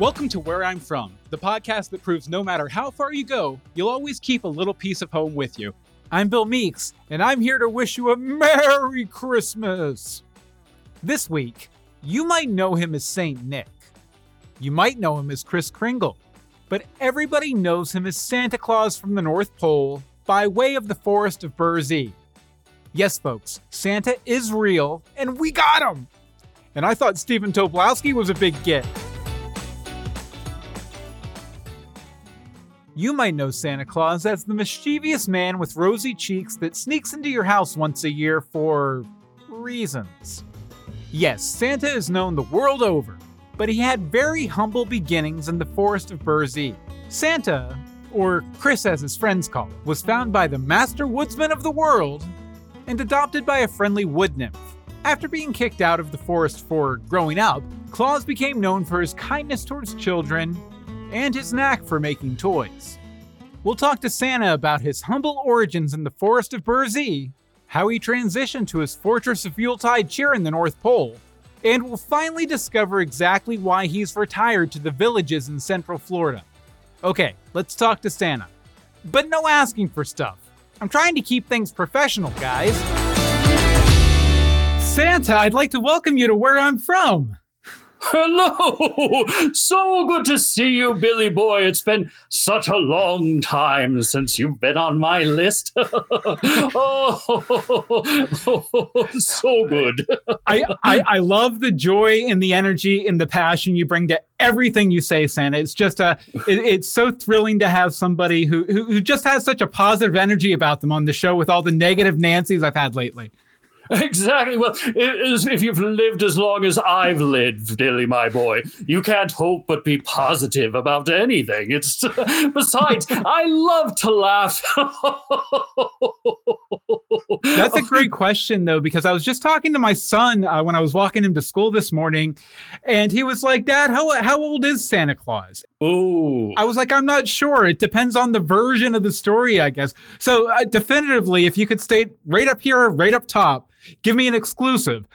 Welcome to Where I'm From, the podcast that proves no matter how far you go, you'll always keep a little piece of home with you. I'm Bill Meeks, and I'm here to wish you a Merry Christmas! This week, you might know him as St. Nick. You might know him as Kris Kringle, but everybody knows him as Santa Claus from the North Pole by way of the Forest of Burzee. Yes, folks, Santa is real, and we got him! And I thought Stephen Tobolowsky was a big get. You might know Santa Claus as the mischievous man with rosy cheeks that sneaks into your house once a year for reasons. Yes, Santa is known the world over, but he had very humble beginnings in the forest of Burzee. Santa, or Kris as his friends call was found by the master woodsman of the world and adopted by a friendly wood nymph. After being kicked out of the forest for growing up, Claus became known for his kindness towards children and his knack for making toys. We'll talk to Santa about his humble origins in the forest of Burzee, how he transitioned to his fortress of Yuletide cheer in the North Pole, and we'll finally discover exactly why he's retired to the villages in central Florida. Okay, let's talk to Santa. But no asking for stuff. I'm trying to keep things professional, guys. Santa, I'd like to welcome you to where I'm from. Hello! So good to see you, Billy boy. It's been such a long time since you've been on my list. oh, so good. I, I, I love the joy and the energy and the passion you bring to everything you say, Santa. It's just a it, it's so thrilling to have somebody who, who who just has such a positive energy about them on the show with all the negative Nancy's I've had lately. Exactly. Well, if you've lived as long as I've lived, Dilly, my boy, you can't hope but be positive about anything. It's besides, I love to laugh. That's a great question, though, because I was just talking to my son uh, when I was walking him to school this morning, and he was like, "Dad, how how old is Santa Claus?" Oh, I was like, "I'm not sure. It depends on the version of the story, I guess." So, uh, definitively, if you could state right up here, right up top Give me an exclusive.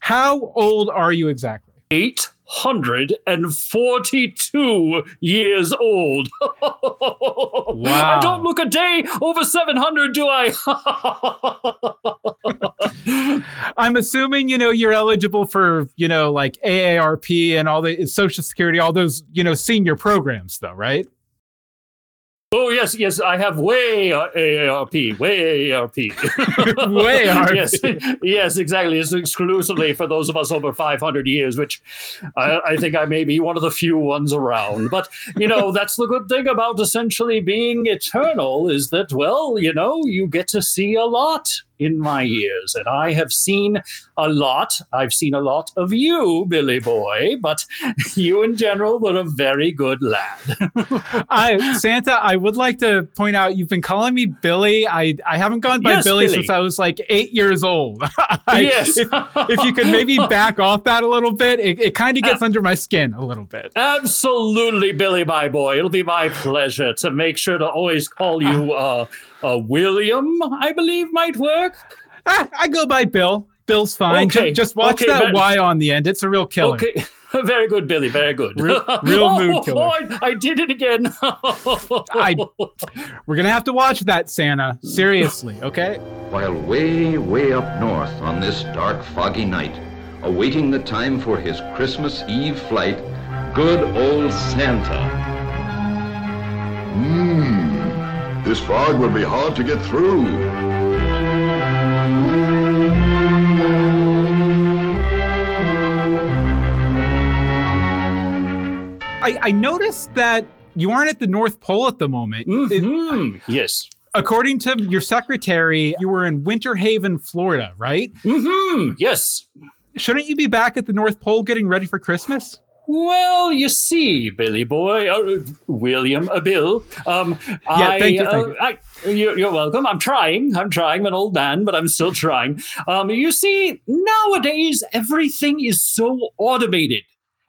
How old are you exactly? 842 years old. wow. I don't look a day over 700, do I? I'm assuming, you know, you're eligible for, you know, like AARP and all the Social Security, all those, you know, senior programs, though, right? Oh yes, yes, I have way uh, AARP, way AARP, way AARP. yes, yes, exactly. It's exclusively for those of us over 500 years, which I, I, think I may be one of the few ones around. But you know, that's the good thing about essentially being eternal is that, well, you know, you get to see a lot in my years, and I have seen a lot. I've seen a lot of you, Billy Boy, but you in general were a very good lad. I Santa, I would like to point out you've been calling me Billy. I I haven't gone by yes, Billy, Billy, since I was like eight years old. I, yes. If, if, you could maybe back off that a little bit, it, it kind of gets uh, under my skin a little bit. Absolutely, Billy, my boy. It'll be my pleasure to make sure to always call you uh, uh, William, I believe might work. Ah, I go by Bill. Bill's fine. Okay. Just, just watch okay, that Y on the end. It's a real killer. Okay. Very good, Billy. Very good. Real, real oh, mood killer. Oh, I, I, did it again. I, we're gonna have to watch that, Santa. Seriously, okay? While way, way up north on this dark, foggy night, awaiting the time for his Christmas Eve flight, good old Santa. Mmm, this fog will be hard to get through. I, I noticed that you aren't at the North Pole at the moment. Mm-hmm. It, yes. According to your secretary, you were in Winter Haven, Florida, right? Mm-hmm. Yes. Shouldn't you be back at the North Pole getting ready for Christmas? Well, you see, Billy boy, uh, William, uh, Bill. Um, yeah, I, thank you. Thank uh, I, you're, you're, welcome. I'm trying. I'm trying. I'm an old man, but I'm still trying. Um, you see, nowadays everything is so automated.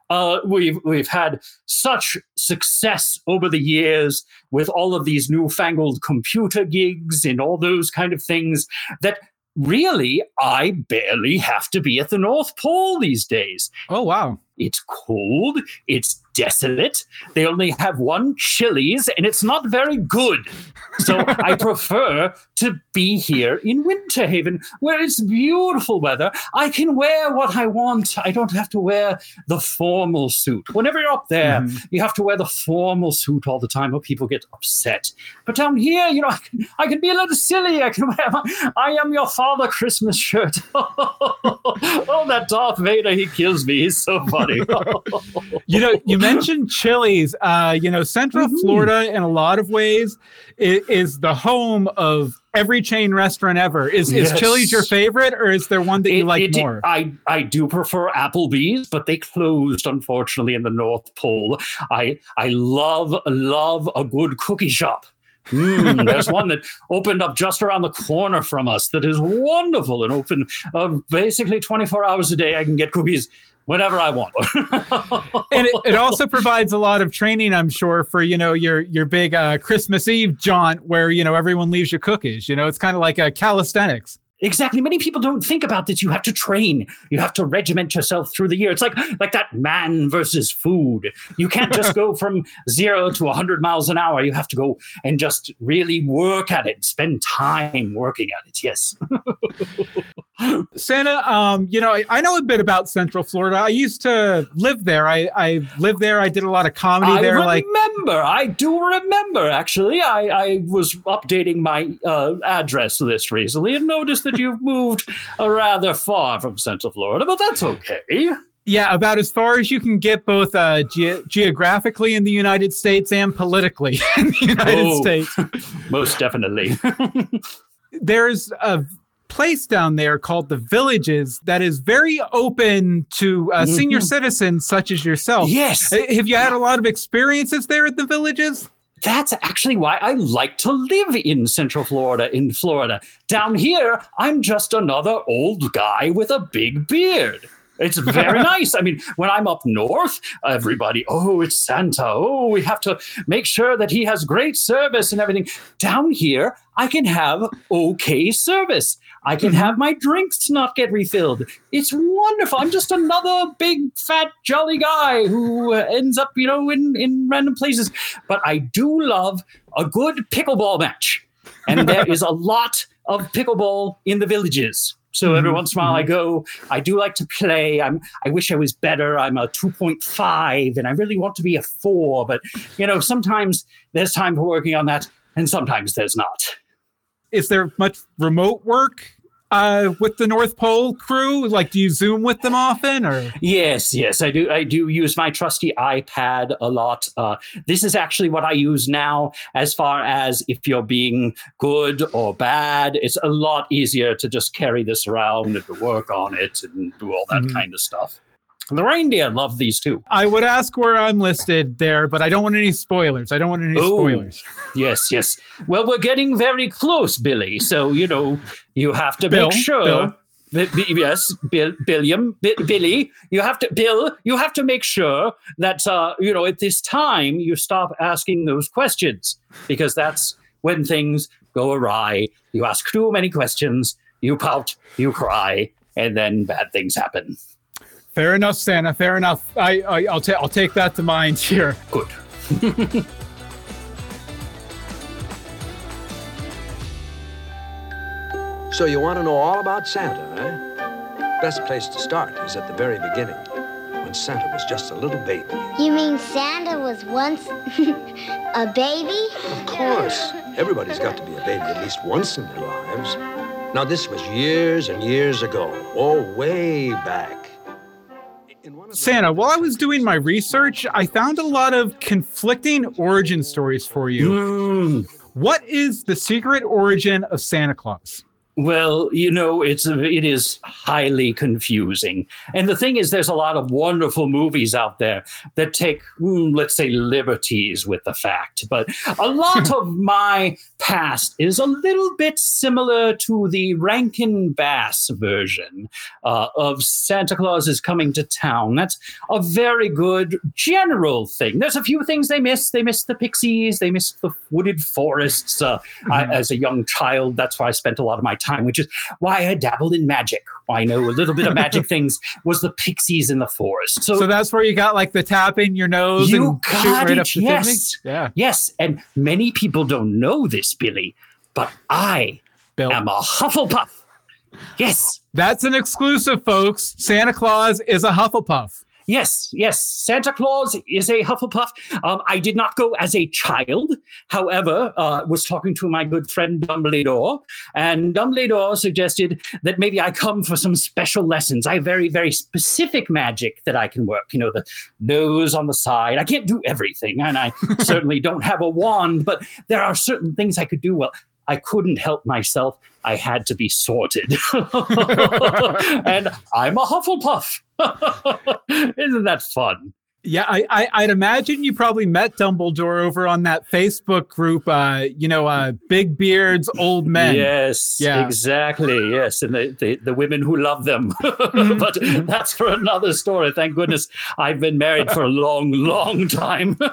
Uh, we've we've had such success over the years with all of these newfangled computer gigs and all those kind of things that really I barely have to be at the North Pole these days. Oh wow! It's cold. It's desolate. They only have one Chili's, and it's not very good. So I prefer to be here in Winter Haven, where it's beautiful weather. I can wear what I want. I don't have to wear the formal suit. Whenever you're up there, mm-hmm. you have to wear the formal suit all the time, or people get upset. But down here, you know, I can, I can be a little silly. I can wear my I am your father Christmas shirt. oh, that Darth Vader, he kills me. He's so funny. you know, you mentioned Chili's. Uh, you know, Central mm-hmm. Florida, in a lot of ways, is, is, the home of every chain restaurant ever. Is, yes. is Chili's your favorite, or is there one that you like it, more? I, I do prefer Applebee's, but they closed, unfortunately, in the North Pole. I, I love, love a good cookie shop. Mm, there's one that opened up just around the corner from us that is wonderful and open uh, basically 24 hours a day. I can get cookies whenever I want. and it, it, also provides a lot of training, I'm sure, for you know your your big uh, Christmas Eve jaunt where you know everyone leaves you cookies. You know, it's kind of like a calisthenics. Exactly. Many people don't think about this. You have to train. You have to regiment yourself through the year. It's like like that man versus food. You can't just go from zero to 100 miles an hour. You have to go and just really work at it. Spend time working at it. Yes. Santa, um, you know, I, I, know a bit about Central Florida. I used to live there. I, I lived there. I did a lot of comedy there. I there. remember. Like, I do remember. Actually, I, I was updating my uh, address list recently and noticed that you've moved rather far from Central Florida, but that's okay. Yeah, about as far as you can get both uh, ge- geographically in the United States and politically in the United oh, States. Most definitely. There's a place down there called the Villages that is very open to uh, mm-hmm. senior citizens such as yourself. Yes. Have you had a lot of experiences there at the Villages? That's actually why I like to live in Central Florida, in Florida. Down here, I'm just another old guy with a big beard. It's very nice. I mean, when I'm up north, everybody, oh, it's Santa. Oh, we have to make sure that he has great service and everything. Down here, I can have okay service. I can mm-hmm. have my drinks not get refilled. It's wonderful. I'm just another big, fat, jolly guy who ends up, you know, in, in random places. But I do love a good pickleball match. And there is a lot of pickleball in the villages. So every mm-hmm. once in a while I mm-hmm. go, I do like to play. I'm I wish I was better. I'm a 2.5 and I really want to be a 4, but you know, sometimes there's time for working on that and sometimes there's not is there much remote work uh, with the North Pole crew? Like, do you Zoom with them often? Or yes, yes, I do. I do use my trusty iPad a lot. Uh, this is actually what I use now. As far as if you're being good or bad, it's a lot easier to just carry this around and to work on it and do all that mm-hmm. kind of stuff. The reindeer love these too. I would ask where I'm listed there, but I don't want any spoilers. I don't want any Ooh, spoilers. Yes, yes. Well, we're getting very close, Billy. So, you know, you have to Bill, make sure. Bill. yes, Bill, Billiam, B- Billy, you have to, Bill, you have to make sure that, uh, you know, at this time you stop asking those questions because that's when things go awry. You ask too many questions, you pout, you cry, and then bad things happen. Fair enough, Santa. Fair enough. I, I will take I'll take that to mind here. Good. so you want to know all about Santa, eh? Best place to start is at the very beginning, when Santa was just a little baby. You mean Santa was once a baby? Of course. Everybody's got to be a baby at least once in their lives. Now, this was years and years ago. Oh, way back. Santa, while I was doing my research, I found a lot of conflicting origin stories for you. Mm. What is the secret origin of Santa Claus? Well, you know, it's it is highly confusing. And the thing is, there's a lot of wonderful movies out there that take, mm, let's say, liberties with the fact. But a lot of my past is a little bit similar to the Rankin Bass version uh, of Santa Claus is coming to town. That's a very good general thing. There's a few things they miss. They miss the pixies. They miss the wooded forests. Uh, mm-hmm. I, as a young child, that's where I spent a lot of my time time, which is why I dabbled in magic. I know a little bit of magic things was the pixies in the forest. So, So that's where you got like the tapping your nose You and shoot got right it, up the yes. chimney. Yeah, yes, and many people don't know this, Billy, but I Bill. am a Hufflepuff. Yes. That's an exclusive, folks. Santa Claus is a Hufflepuff. Yes, yes. Santa Claus is a Hufflepuff. Um, I did not go as a child. However, uh, was talking to my good friend Dumbledore, and Dumbledore suggested that maybe I come for some special lessons. I have very, very specific magic that I can work. You know, the nose on the side. I can't do everything, and I certainly don't have a wand, but there are certain things I could do well. I couldn't help myself. I had to be sorted. and I'm a Hufflepuff. Isn't that fun? Yeah, I, I I'd imagine you probably met Dumbledore over on that Facebook group. Uh, you know, uh, big beards, old men. Yes, Yeah. exactly. Yes, and the, the, the women who love them. Mm-hmm. but that's for another story. Thank goodness I've been married for a long, long time.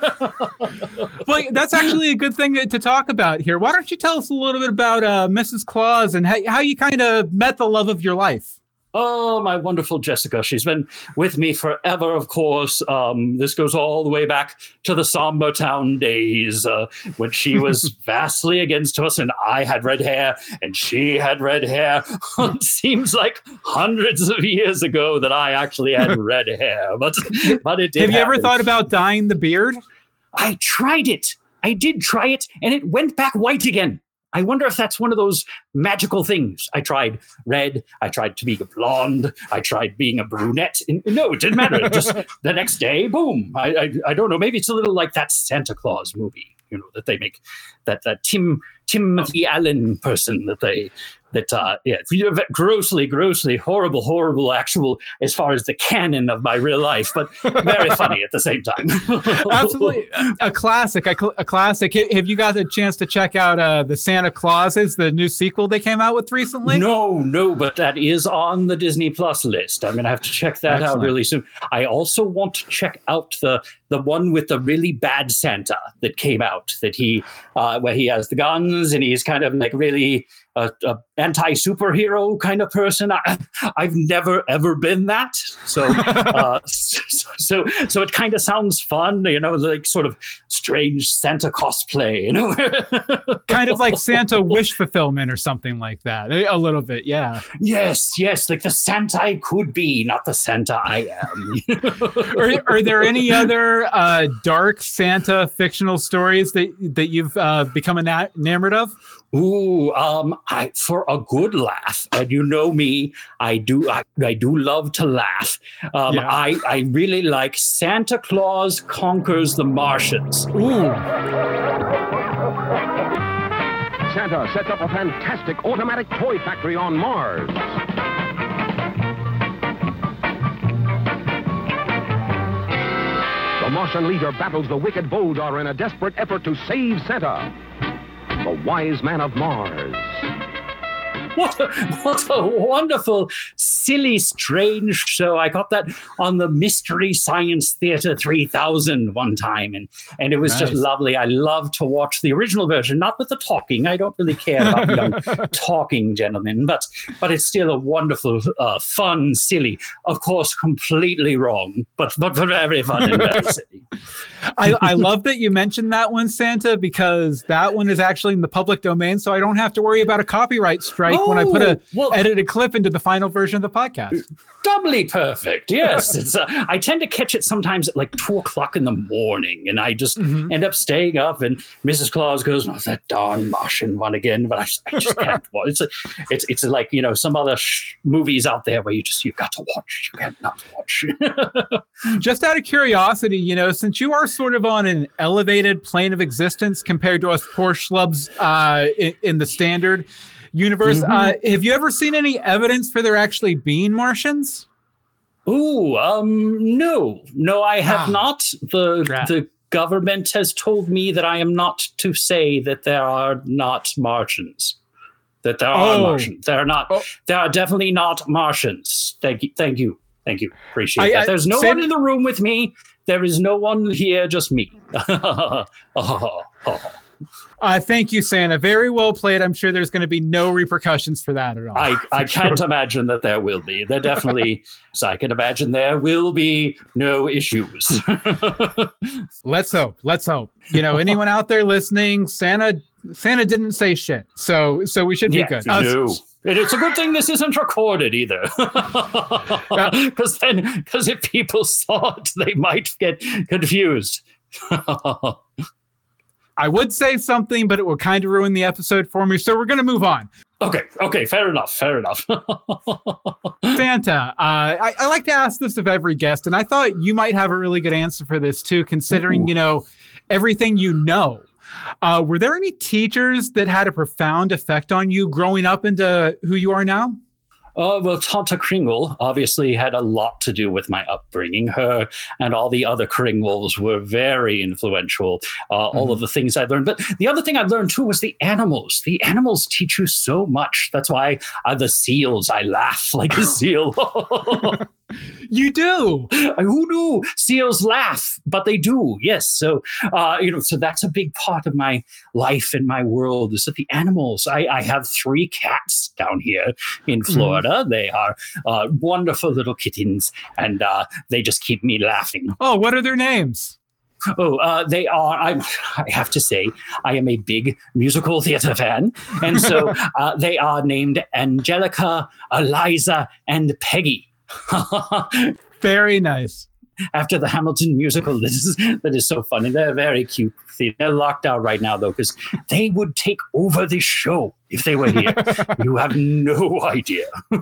Well, that's actually a good thing to, to talk about here. Why don't you tell us a little bit about uh, Mrs. Claus and how, how you kind of met the love of your life? Oh, my wonderful Jessica. She's been with me forever, of course. Um, this goes all the way back to the Somber Town days uh, when she was vastly against us and I had red hair and she had red hair. it seems like hundreds of years ago that I actually had red hair, but, but it did Have you ever thought about dyeing the beard? I tried it. I did try it, and it went back white again. I wonder if that's one of those magical things. I tried red. I tried to be a blonde. I tried being a brunette. And no, it didn't matter. Just the next day, boom. I, I I don't know. Maybe it's a little like that Santa Claus movie, you know, that they make that that Tim Timothy Allen person that they that uh yeah grossly grossly horrible horrible actual as far as the canon of my real life but very funny at the same time Absolutely, a classic, a, cl- a classic. Ha- Have you got a chance to check out uh, the Santa Clauses, the new sequel they came out with recently? No, no, but that is on the Disney Plus list. I'm gonna have to check that out really soon. I also want to check out the the one with the really bad Santa that came out. That he uh, where he has the guns and he's kind of like really a, a anti superhero kind of person. I, I've never ever been that, so uh, so so, so it kind of sounds fun, you know, like sort of strange Santa cosplay, you know. kind of like Santa wish fulfillment or something like that. A a little bit, yeah. Yes, yes, like the Santa I could be, not the Santa I am. Are, are there any other uh, dark Santa fictional stories that that you've uh, become enamored of? Ooh, um, I for a good laugh, and you know me, I do, I, I do love to laugh. Um, Yeah. I, I really like Santa Claus conquers the Martians. Ooh, Santa sets up a fantastic automatic toy factory on Mars. The Martian leader battles the wicked Voldar in a desperate effort to save Santa. The wise man of Mars. What a, what a wonderful, silly, strange show. I got that on the Mystery Science Theater 3000 one time, and, and it was just lovely. I love to watch the original version, not with the talking. I don't really care about young talking gentlemen, but but it's still a wonderful, uh, fun, silly, of course, completely wrong, but but very fun and very silly. I, I love that you mentioned that one, Santa, because that one is actually in the public domain, so I don't have to worry about a copyright strike when I put a well- edited clip into the final version of the podcast. doubly perfect. Yes, it's. Uh, I tend to catch it sometimes at like two o'clock in the morning, and I just Mhm. end up staying up. And Mrs. Claus goes, "Oh, that darn Martian one again!" But I, I just can't watch. It's a, it's it's like you know some other sh- movies out there where you just you've got to watch. You can't not watch. Just out of curiosity, you know, since you are sort of on an elevated plane of existence compared to us poor schlubs uh, in, in the standard universe, uh, have you ever seen any evidence for there actually being Martians? Ooh, um, no, no, I have Ah. not. The Drat. the government has told me that I am not to say that there are not Martians. That there are Oh. Martians. There are not. Oh. There are definitely not Martians. Thank you. Thank you. Thank you. Appreciate I- that. There's no one in the room with me. There is no one here, just me. Oh, oh, oh. Uh, thank you, Santa. Very well played. I'm sure there's going to be no repercussions for that at all. I, I can't imagine that there will be. There definitely, so I can imagine there will be no issues. Let's hope. Let's hope. You know, anyone out there listening, Santa Santa didn't say shit. So so we should be yeah, good. Uh, no. And it's a good thing this isn't recorded either. Because then, because if people saw it, they might get confused. I would say something, but it will kind of ruin the episode for me. So we're going to move on. okay, okay, fair enough, fair enough. Santa, uh, I, I like to ask this of every guest, and I thought you might have a really good answer for this too, considering, you know, everything you know. Uh, were there any teachers that had a profound effect on you growing up into who you are now? Uh, well, Tanta Kringle obviously had a lot to do with my upbringing. Her and all the other Kringles were very influential. Uh, All of the things I learned, but the other thing I learned too was the animals. The animals teach you so much. That's why uh, the seals. I laugh like a seal. You do. Who knew seals laugh? But they do. Yes. So, uh, you know, so that's a big part of my life and my world is that the animals. I, I have three cats down here in Florida. They are uh, wonderful little kittens, and uh, they just keep me laughing. Oh, what are their names? Oh, uh, they are. I'm, I have to say, I am a big musical theater fan, and so uh, they are named Angelica, Eliza, and Peggy. Very nice. After the Hamilton musical, this is that is so funny. They're very cute. They're locked out right now though, because they would take over this show if they were here. you have no idea.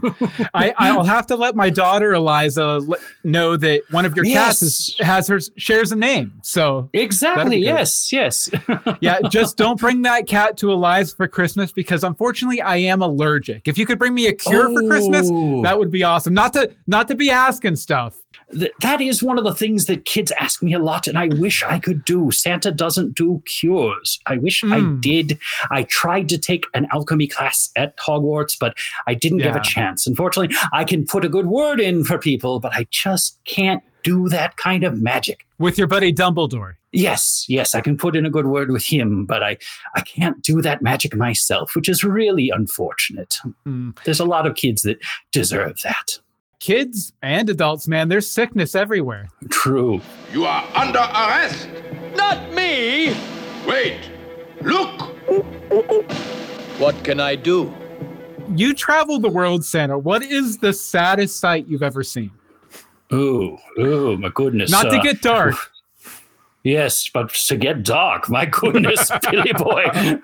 I, I'll have to let my daughter Eliza know that one of your cats is, has her shares a name. So Exactly. Yes. Yes. yeah, just don't bring that cat to Eliza for Christmas because unfortunately I am allergic. If you could bring me a cure for Christmas, Oh. that would be awesome. Not to not to be asking stuff. Th- that is one of the things that kids ask me a lot, and I wish I could do. Santa doesn't do cures. I wish I Mm. did. I tried to take an alchemy class at Hogwarts, but I didn't give Yeah. a chance. Unfortunately, I can put a good word in for people, but I just can't do that kind of magic. With your buddy Dumbledore. Yes, yes, I can put in a good word with him, but I, I can't do that magic myself, which is really unfortunate. Mm. There's a lot of kids that deserve that. Kids and adults, man, there's sickness everywhere. True. You are under arrest. Not me! Wait. Look. Mm, mm, mm, What can I do? You travel the world, Santa. What is the saddest sight you've ever seen? Oh, oh, my goodness. Not to uh, get dark. Yes, but to get dark, my goodness, Billy boy,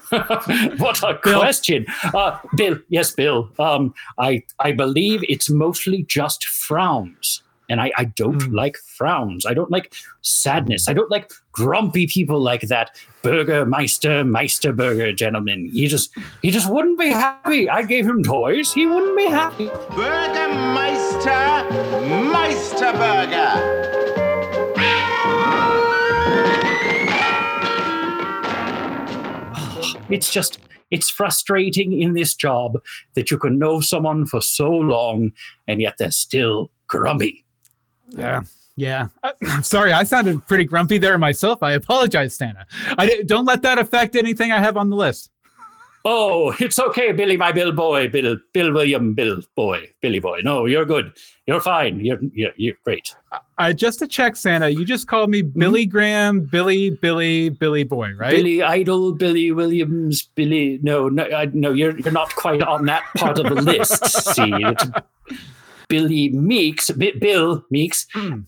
what a Bill. question, uh, Bill. Yes, Bill. Um, I I believe it's mostly just frowns, and I I don't Hmm. like frowns. I don't like sadness. I don't like grumpy people like that Burgermeister Meisterburger gentleman. He just he just wouldn't be happy. I gave him toys. He wouldn't be happy. Bürgermeister Meisterburger. it's just it's frustrating in this job that you can know someone for so long and yet they're still grumpy Yeah. Yeah. Sorry, I sounded pretty grumpy there myself. I apologize, Santa. I don't let that affect anything I have on the list. oh it's okay billy my bill boy bill bill william bill boy billy boy no you're good you're fine you're you're, you're great I just to check, Santa, you just called me mm-hmm. Billy Graham, Billy, Billy, Billy Boy, right? billy idol billy williams billy no no I, no you're you're not quite on that part of the list see billy meeks Bi- bill meeks Mm.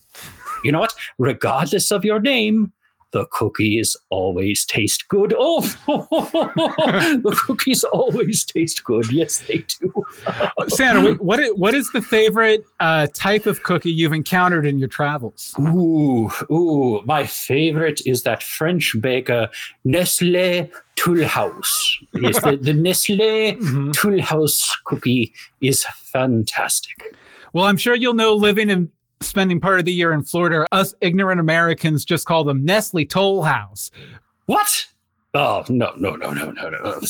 you know what? Regardless of your name, the cookies always taste good. Oh, the cookies always taste good. Yes, they do. Santa, what, what i- what is the favorite uh, type of cookie you've encountered in your travels? Ooh, ooh, my favorite is that French baker Nestle Tool House. Yes, the, the Nestle Mhm. Toolhouse cookie is fantastic. Well, I'm sure you'll know living and spending part of the year in Florida, us ignorant Americans just call them Nestle Toll House. What? Oh no, no, no, no, no, no.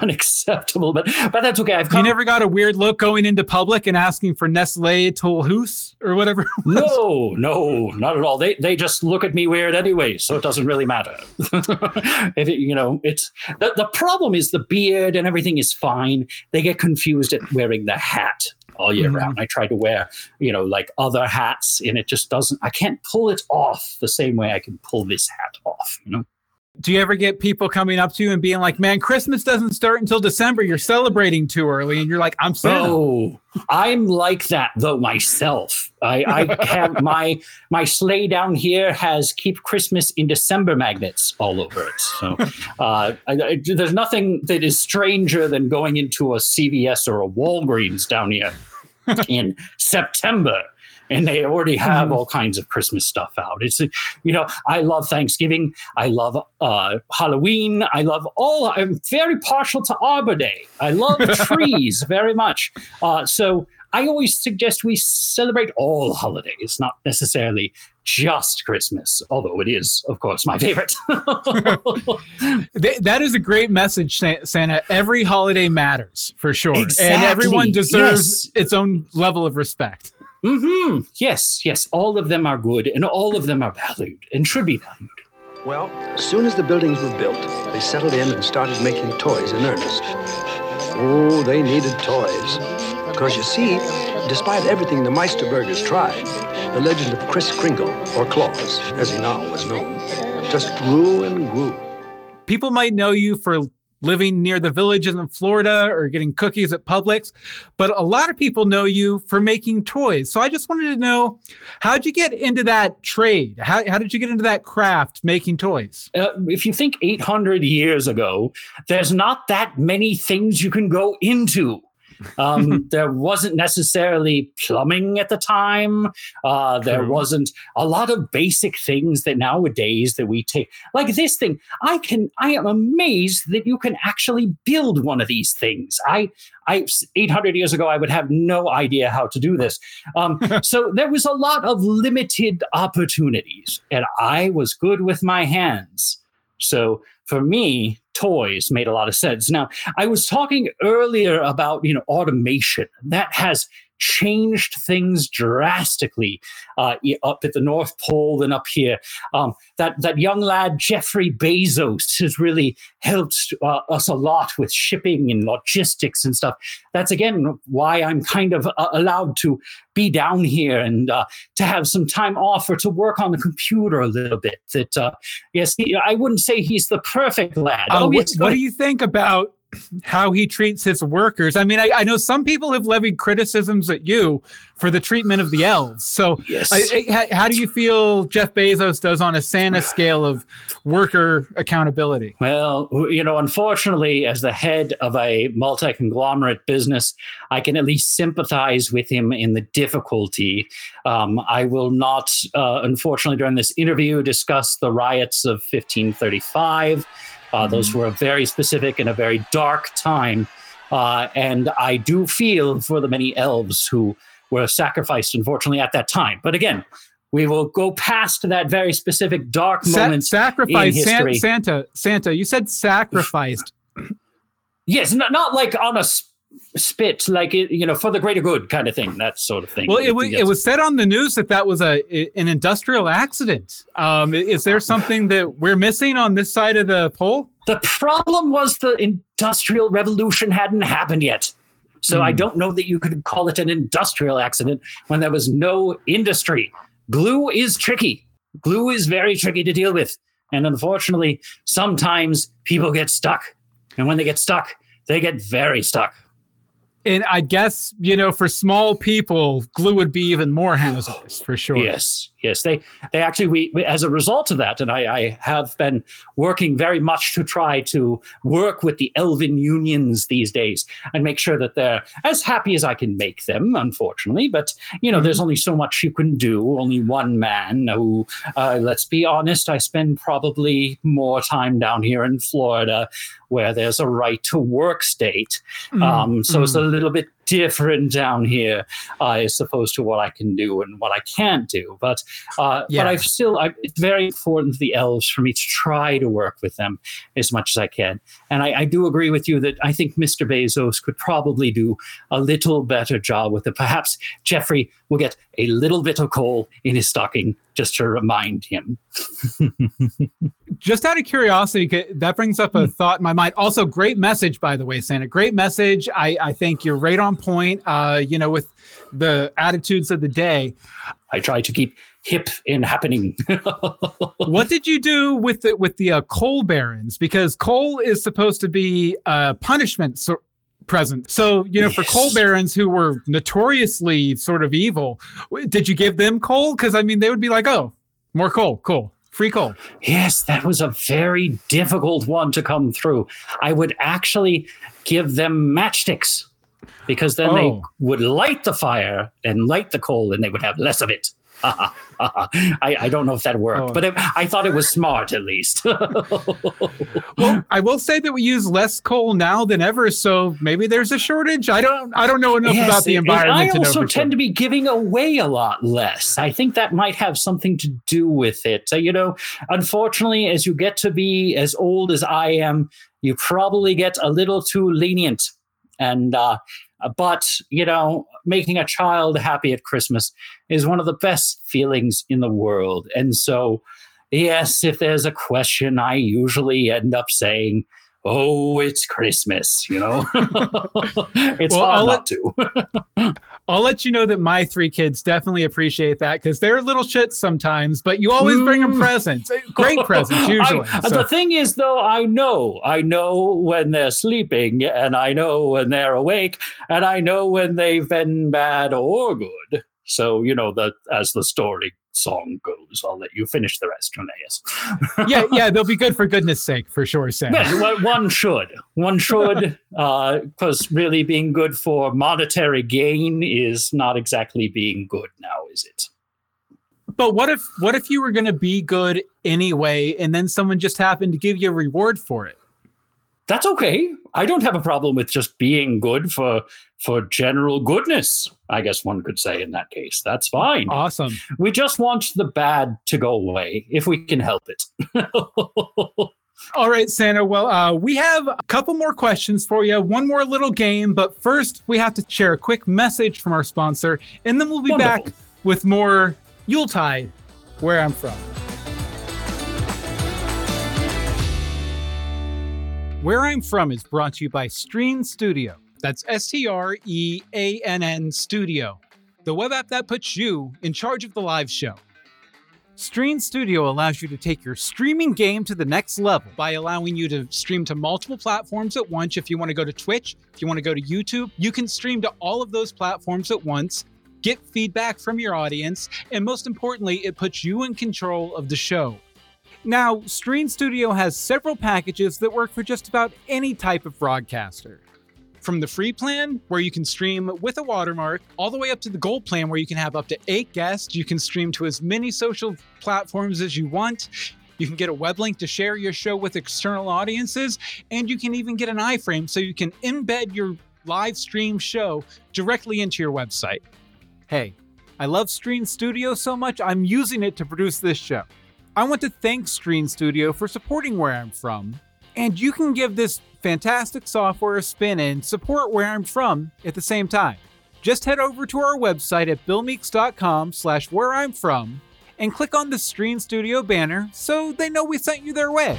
unacceptable. But but that's okay. I've You never got a weird look going into public and asking for Nestle Tollhouse or whatever. No, no, not at all. They they just look at me weird anyway, so it doesn't really matter. if it, you know, it's the, the problem is the beard and everything is fine. They get confused at wearing the hat all year Mhm. round. I try to wear, you know, like other hats, and it just doesn't. I can't pull it off the same way I can pull this hat off. You know. Do you ever get people coming up to you and being like, "Man, Christmas doesn't start until December. You're celebrating too early," and you're like, "I'm Santa." Oh, I'm like that though myself. I, I have my my sleigh down here has keep Christmas in December magnets all over it. So uh, I, I- there's nothing that is stranger than going into a CVS or a Walgreens down here in September. And they already have all kinds of Christmas stuff out. It's, you know, I love Thanksgiving. I love uh, Halloween. I love all. I'm very partial to Arbor Day. I love trees very much. Uh, so I always suggest we celebrate all holidays, not necessarily just Christmas, although it is, of course, my favorite. That is a great message, Santa. Every holiday matters for sure, and everyone deserves yes. its own level of respect. hmm Yes, yes, all of them are good, and all of them are valued and should be valued. Well, as soon as the buildings were built, they settled in and started making toys in earnest. Oh, they needed toys. Because you see, despite everything the Meisterburgers tried, the legend of Kris Kringle, or Claus, as he now was known, just grew and grew. People might know you for living near the villages in Florida or getting cookies at Publix, but a lot of people know you for making toys. So I just wanted to know how'd you get into that trade? How, how did you get into that craft making toys? Uh, if you think 800 years ago, there's not that many things you can go into. Um, there wasn't necessarily plumbing at the time. Uh, there wasn't a lot of basic things that nowadays that we take, like this thing. I can, I am amazed that you can actually build one of these things. I, I, 800 years ago, I would have no idea how to do this. Um, so there was a lot of limited opportunities, and I was good with my hands. So for me, toys made a lot of sense. Now, I was talking earlier about you know automation that has changed things drastically uh, up at the North Pole and up here. Um, that that young lad Jeffrey Bezos has really helped uh, us a lot with shipping and logistics and stuff. That's again why I'm kind of uh, allowed to be down here and uh, to have some time off or to work on the computer a little bit. That uh, yes, he, I wouldn't say he's the perfect lad. Oh, what, yes, what do you think about how he treats his workers? I mean, I, I know some people have levied criticisms at you for the treatment of the elves. So, Yes. I, I- how, do you feel Jeff Bezos does on a Santa scale of worker accountability? Well, you know, unfortunately, as the head of a multi conglomerate business, I can at least sympathize with him in the difficulty. Um, I will not, uh, unfortunately, during this interview, discuss the riots of 1535. Uh, Those were a very specific and a very dark time. Uh, and I do feel for the many elves who were sacrificed, unfortunately, at that time. But again, we will go past that very specific dark Sa- moment. sacrifice, in San-. Santa, Santa. You said sacrificed. Yes, not, not like on a spit, like it, you know, for the greater good kind of thing, that sort of thing. well, it, wa- it was said on the news that that was a an industrial accident. Um, is there something that we're missing on this side of the pole? The problem was the industrial revolution hadn't happened yet. So I Hmm. don't know that you could call it an industrial accident when there was no industry. Glue is tricky. Glue is very tricky to deal with. And unfortunately, sometimes people get stuck. And when they get stuck, they get very stuck. And I guess you know, for small people, glue would be even more hazardous for sure. Yes, yes. They they actually we, we- as a result of that, and I, I have been working very much to try to work with the Elven unions these days and make sure that they're as happy as I can make them. Unfortunately, but you know, there's only so much you can do. Only one man. Who, uh, let's be honest, I spend probably more time down here in Florida, where there's a right to work state. Mm, Um, so it's a little bit different down here uh, as opposed to what I can do and what I can't do. But uh, Yeah. but I've still I, it's very important to the elves for me to try to work with them as much as I can. And I, I do agree with you that I think Mr. Bezos could probably do a little better job with it. Perhaps Jeffrey will get a little bit of coal in his stocking just to remind him. Just out of curiosity, that brings up a thought in my mind. Also, great message, by the way, Santa. Great message. I, I think you're right on point. Uh, you know, with the attitudes of the day. I try to keep hip in happening. what did you do with the with the uh, coal barons? Because coal is supposed to be a punishment so- present. So you know, for coal barons who were notoriously sort of evil, did you give them coal? Because I mean, they would be like, oh, more coal, cool, free coal. Yes, that was a very difficult one to come through. I would actually give them matchsticks because then they Oh. would light the fire and light the coal and they would have less of it. I, I don't know if that worked, Oh. but it, I thought it was smart at least. Well, I will say that we use less coal now than ever, so maybe there's a shortage. I don't I don't know enough Yes, about the and environment I to also tend sure. to be giving away a lot less. I think that might have something to do with it. Uh, you know, unfortunately, as you get to be as old as I am, you probably get a little too lenient. And uh, but you know, making a child happy at Christmas is one of the best feelings in the world. And so, yes, if there's a question, I usually end up saying. Oh, it's Christmas, you know. it's Well, hard I'll not let- to. I'll let you know that my three kids definitely appreciate that because they're little shits sometimes, but you always bring them Mm. presents. Great presents, usually. I- So- The thing is, though, I know, I know when they're sleeping, and I know when they're awake, and I know when they've been bad or good. So you know that as the story song goes, I'll let you finish the rest, Janaeus. yeah, yeah, they'll be good for goodness sake, for sure, Sam. Well, one- should, one should, uh, because really being good for monetary gain is not exactly being good now, is it? But what if what if you were going to be good anyway, and then someone just happened to give you a reward for it? that's okay. I don't have a problem with just being good for for general goodness. I guess one could say in that case. That's fine. Awesome. We just want the bad to go away if we can help it. All right, Santa. Well, uh, we have a couple more questions for you, one more little game, but first we have to share a quick message from our sponsor, and then we'll be Wonderful. back with more Yuletide, where I'm from. Where I'm From is brought to you by Stream Studio. That's S T R E A N N Studio, the web app that puts you in charge of the live show. Stream Studio allows you to take your streaming game to the next level by allowing you to stream to multiple platforms at once. If you want to go to Twitch, if you want to go to YouTube, you can stream to all of those platforms at once, get feedback from your audience, and most importantly, it puts you in control of the show. Now, Stream Studio has several packages that work for just about any type of broadcaster. From the free plan, where you can stream with a watermark, all the way up to the gold plan, where you can have up to eight guests. You can stream to as many social platforms as you want. You can get a web link to share your show with external audiences, and you can even get an iframe so you can embed your live stream show directly into your website. Hey, I love Stream Studio so much, I'm using it to produce this show. I want to thank Stream Studio for supporting where I'm from, and you can give this fantastic software spin and support where I'm from at the same time. Just head over to our website at billmeeks.com slash where I'm from and click on the Stream Studio banner so they know we sent you their way.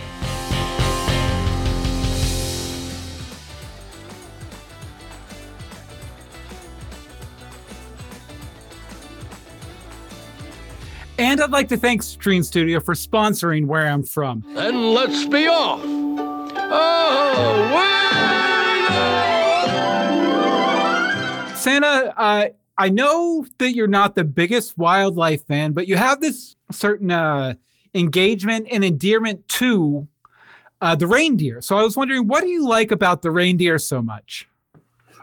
And I'd like to thank Stream Studio for sponsoring where I'm from. Then let's be off. Oh, Santa, uh, I know that you're not the biggest wildlife fan, but you have this certain uh, engagement and endearment to uh, the reindeer. So I was wondering, what do you like about the reindeer so much?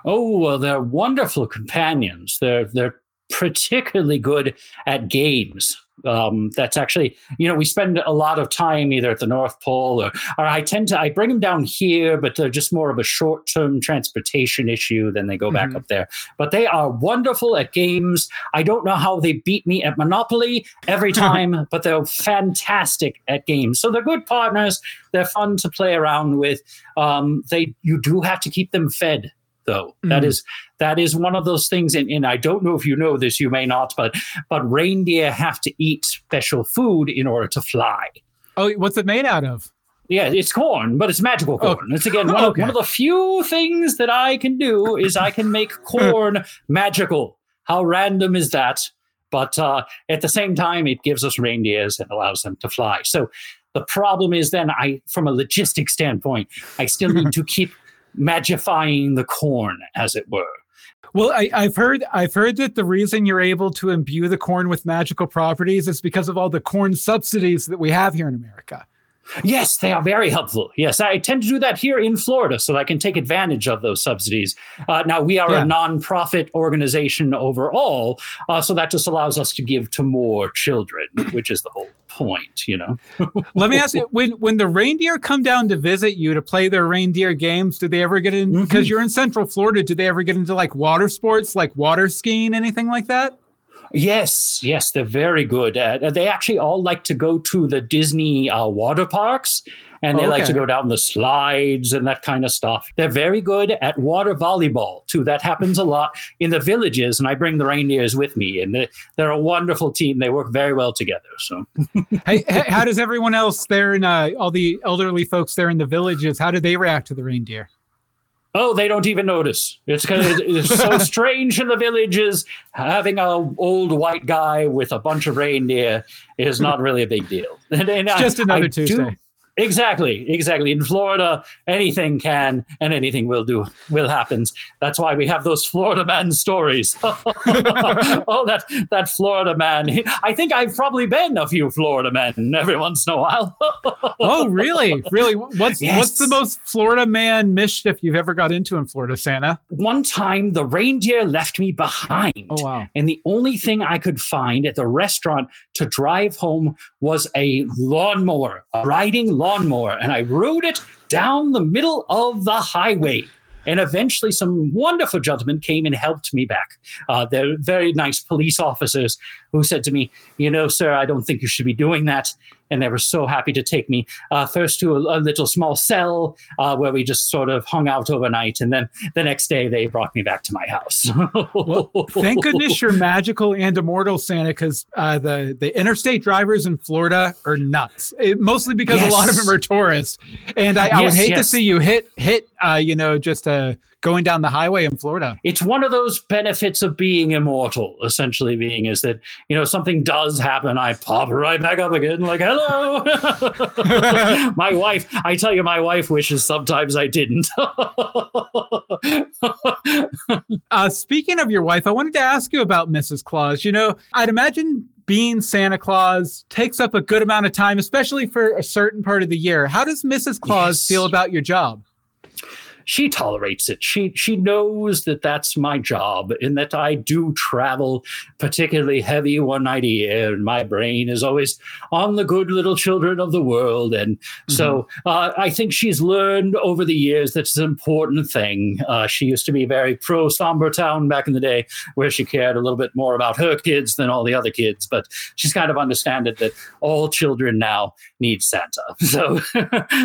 Oh, well, they're wonderful companions. They're they're particularly good at games. Um, that's actually, you know, we spend a lot of time either at the North Pole or, or I tend to, I bring them down here, but they're just more of a short term transportation issue. Then they go back Mhm. up there. But they are wonderful at games. I don't know how they beat me at Monopoly every time, but they're fantastic at games. So they're good partners. They're fun to play around with. Um, they, you do have to keep them fed though. That Mm. is that is one of those things, and, and I don't know if you know this, you may not, but but reindeer have to eat special food in order to fly. Oh, what's it made out of? Yeah, it's corn, but it's magical Oh, corn. It's again one, okay. of, one of the few things that I can do is I can make corn magical. How random is that? But uh, at the same time, it gives us reindeers and allows them to fly. So the problem is then I, from a logistic standpoint, I still need to keep magifying the corn, as it were. Well, I, I've heard I've heard that the reason you're able to imbue the corn with magical properties is because of all the corn subsidies that we have here in America. Yes, they are very helpful. Yes, I tend to do that here in Florida so that I can take advantage of those subsidies. Uh, now, we are Yeah. a nonprofit organization overall, uh, so that just allows us to give to more children, which is the whole point, you know? Let me ask you: when when the reindeer come down to visit you to play their reindeer games, do they ever get in? Mm-hmm. Because you're in Central Florida, do they ever get into like water sports, like water skiing, anything like that? Yes, yes, they're very good. Uh, they actually all like to go to the Disney uh, water parks. And they Oh, like to go down the slides and that kind of stuff. They're very good at water volleyball too. That happens a lot in the villages, and I bring the reindeers with me. And they, they're a wonderful team. They work very well together. So hey, how does everyone else there in uh, all the elderly folks there in the villages? How do they react to the reindeer? Oh, they don't even notice. It's kind of it's so strange in the villages. Having a old white guy with a bunch of reindeer is not really a big deal. And, and It's I- just another I do- Tuesday. Exactly, exactly. In Florida, anything can and anything will do will happens. That's why we have those Florida man stories. oh, that that Florida man. I think I've probably been a few Florida men every once in a while. Oh, really? Really? What's what's the most Florida man mischief you've ever got into in Florida, Santa? One time, the reindeer left me behind. Oh, wow. And the only thing I could find at the restaurant to drive home was a lawnmower, a riding lawnmower. And I rode it down the middle of the highway. And eventually, some wonderful gentlemen came and helped me back. Uh, they're very nice police officers who said to me, You know, sir, I don't think you should be doing that. And they were so happy to take me uh, first to a, a little small cell uh, where we just sort of hung out overnight. And then the next day, they brought me back to my house. Well, thank goodness you're magical and immortal, Santa, because uh, the the interstate drivers in Florida are nuts. It- mostly because a lot of them are tourists, and I, I would Yes, hate to see you hit hit uh, you know just uh, going down the highway in Florida. it's one of those benefits of being immortal essentially being is that you know something does happen i pop right back up again like hello my wife i tell you my wife wishes sometimes i didn't Uh, speaking of your wife, I wanted to ask you about Mrs. Claus. You know, I'd imagine being Santa Claus takes up a good amount of time, especially for a certain part of the year. How does Mrs. Claus Yes. feel about your job? She tolerates it. She she knows that that's my job and that I do travel particularly heavy one night a year, and my brain is always on the good little children of the world. And so uh, I think she's learned over the years that it's an important thing. Uh, she used to be very pro Somber Town back in the day, where she cared a little bit more about her kids than all the other kids. But she's kind of understood that all children now need Santa. So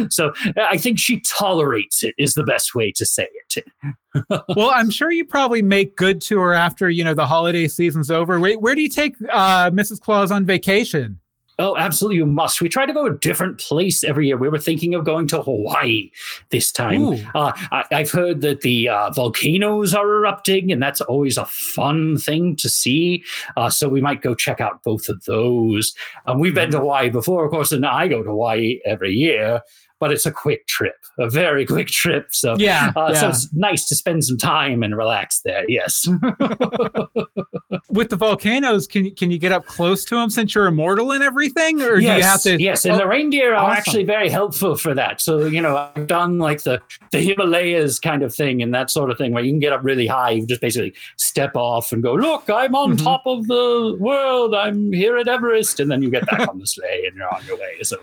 so I think she tolerates it is the best way to say it. well, I'm sure you probably make good to her after you know the holiday season's over. Where, where do you take uh, Mrs. Claus on vacation? Oh, absolutely, you must. We try to go a different place every year. We were thinking of going to Hawaii this time. Uh, I, I've heard that the uh, volcanoes are erupting, and that's always a fun thing to see. Uh, so we might go check out both of those. Um, we've been to Hawaii before, of course, and I go to Hawaii every year. But it's a quick trip, a very quick trip. So Yeah, uh, so it's nice to spend some time and relax there. Yes. With the volcanoes, can can you get up close to them since you're immortal and everything, or yes, do you have to? Yes, and Oh, the reindeer are awesome. actually very helpful for that. So you know, I've done like the the Himalayas kind of thing and that sort of thing, where you can get up really high. You just basically step off and go, "Look, I'm on Mhm. top of the world. I'm here at Everest," and then you get back on the sleigh and you're on your way. So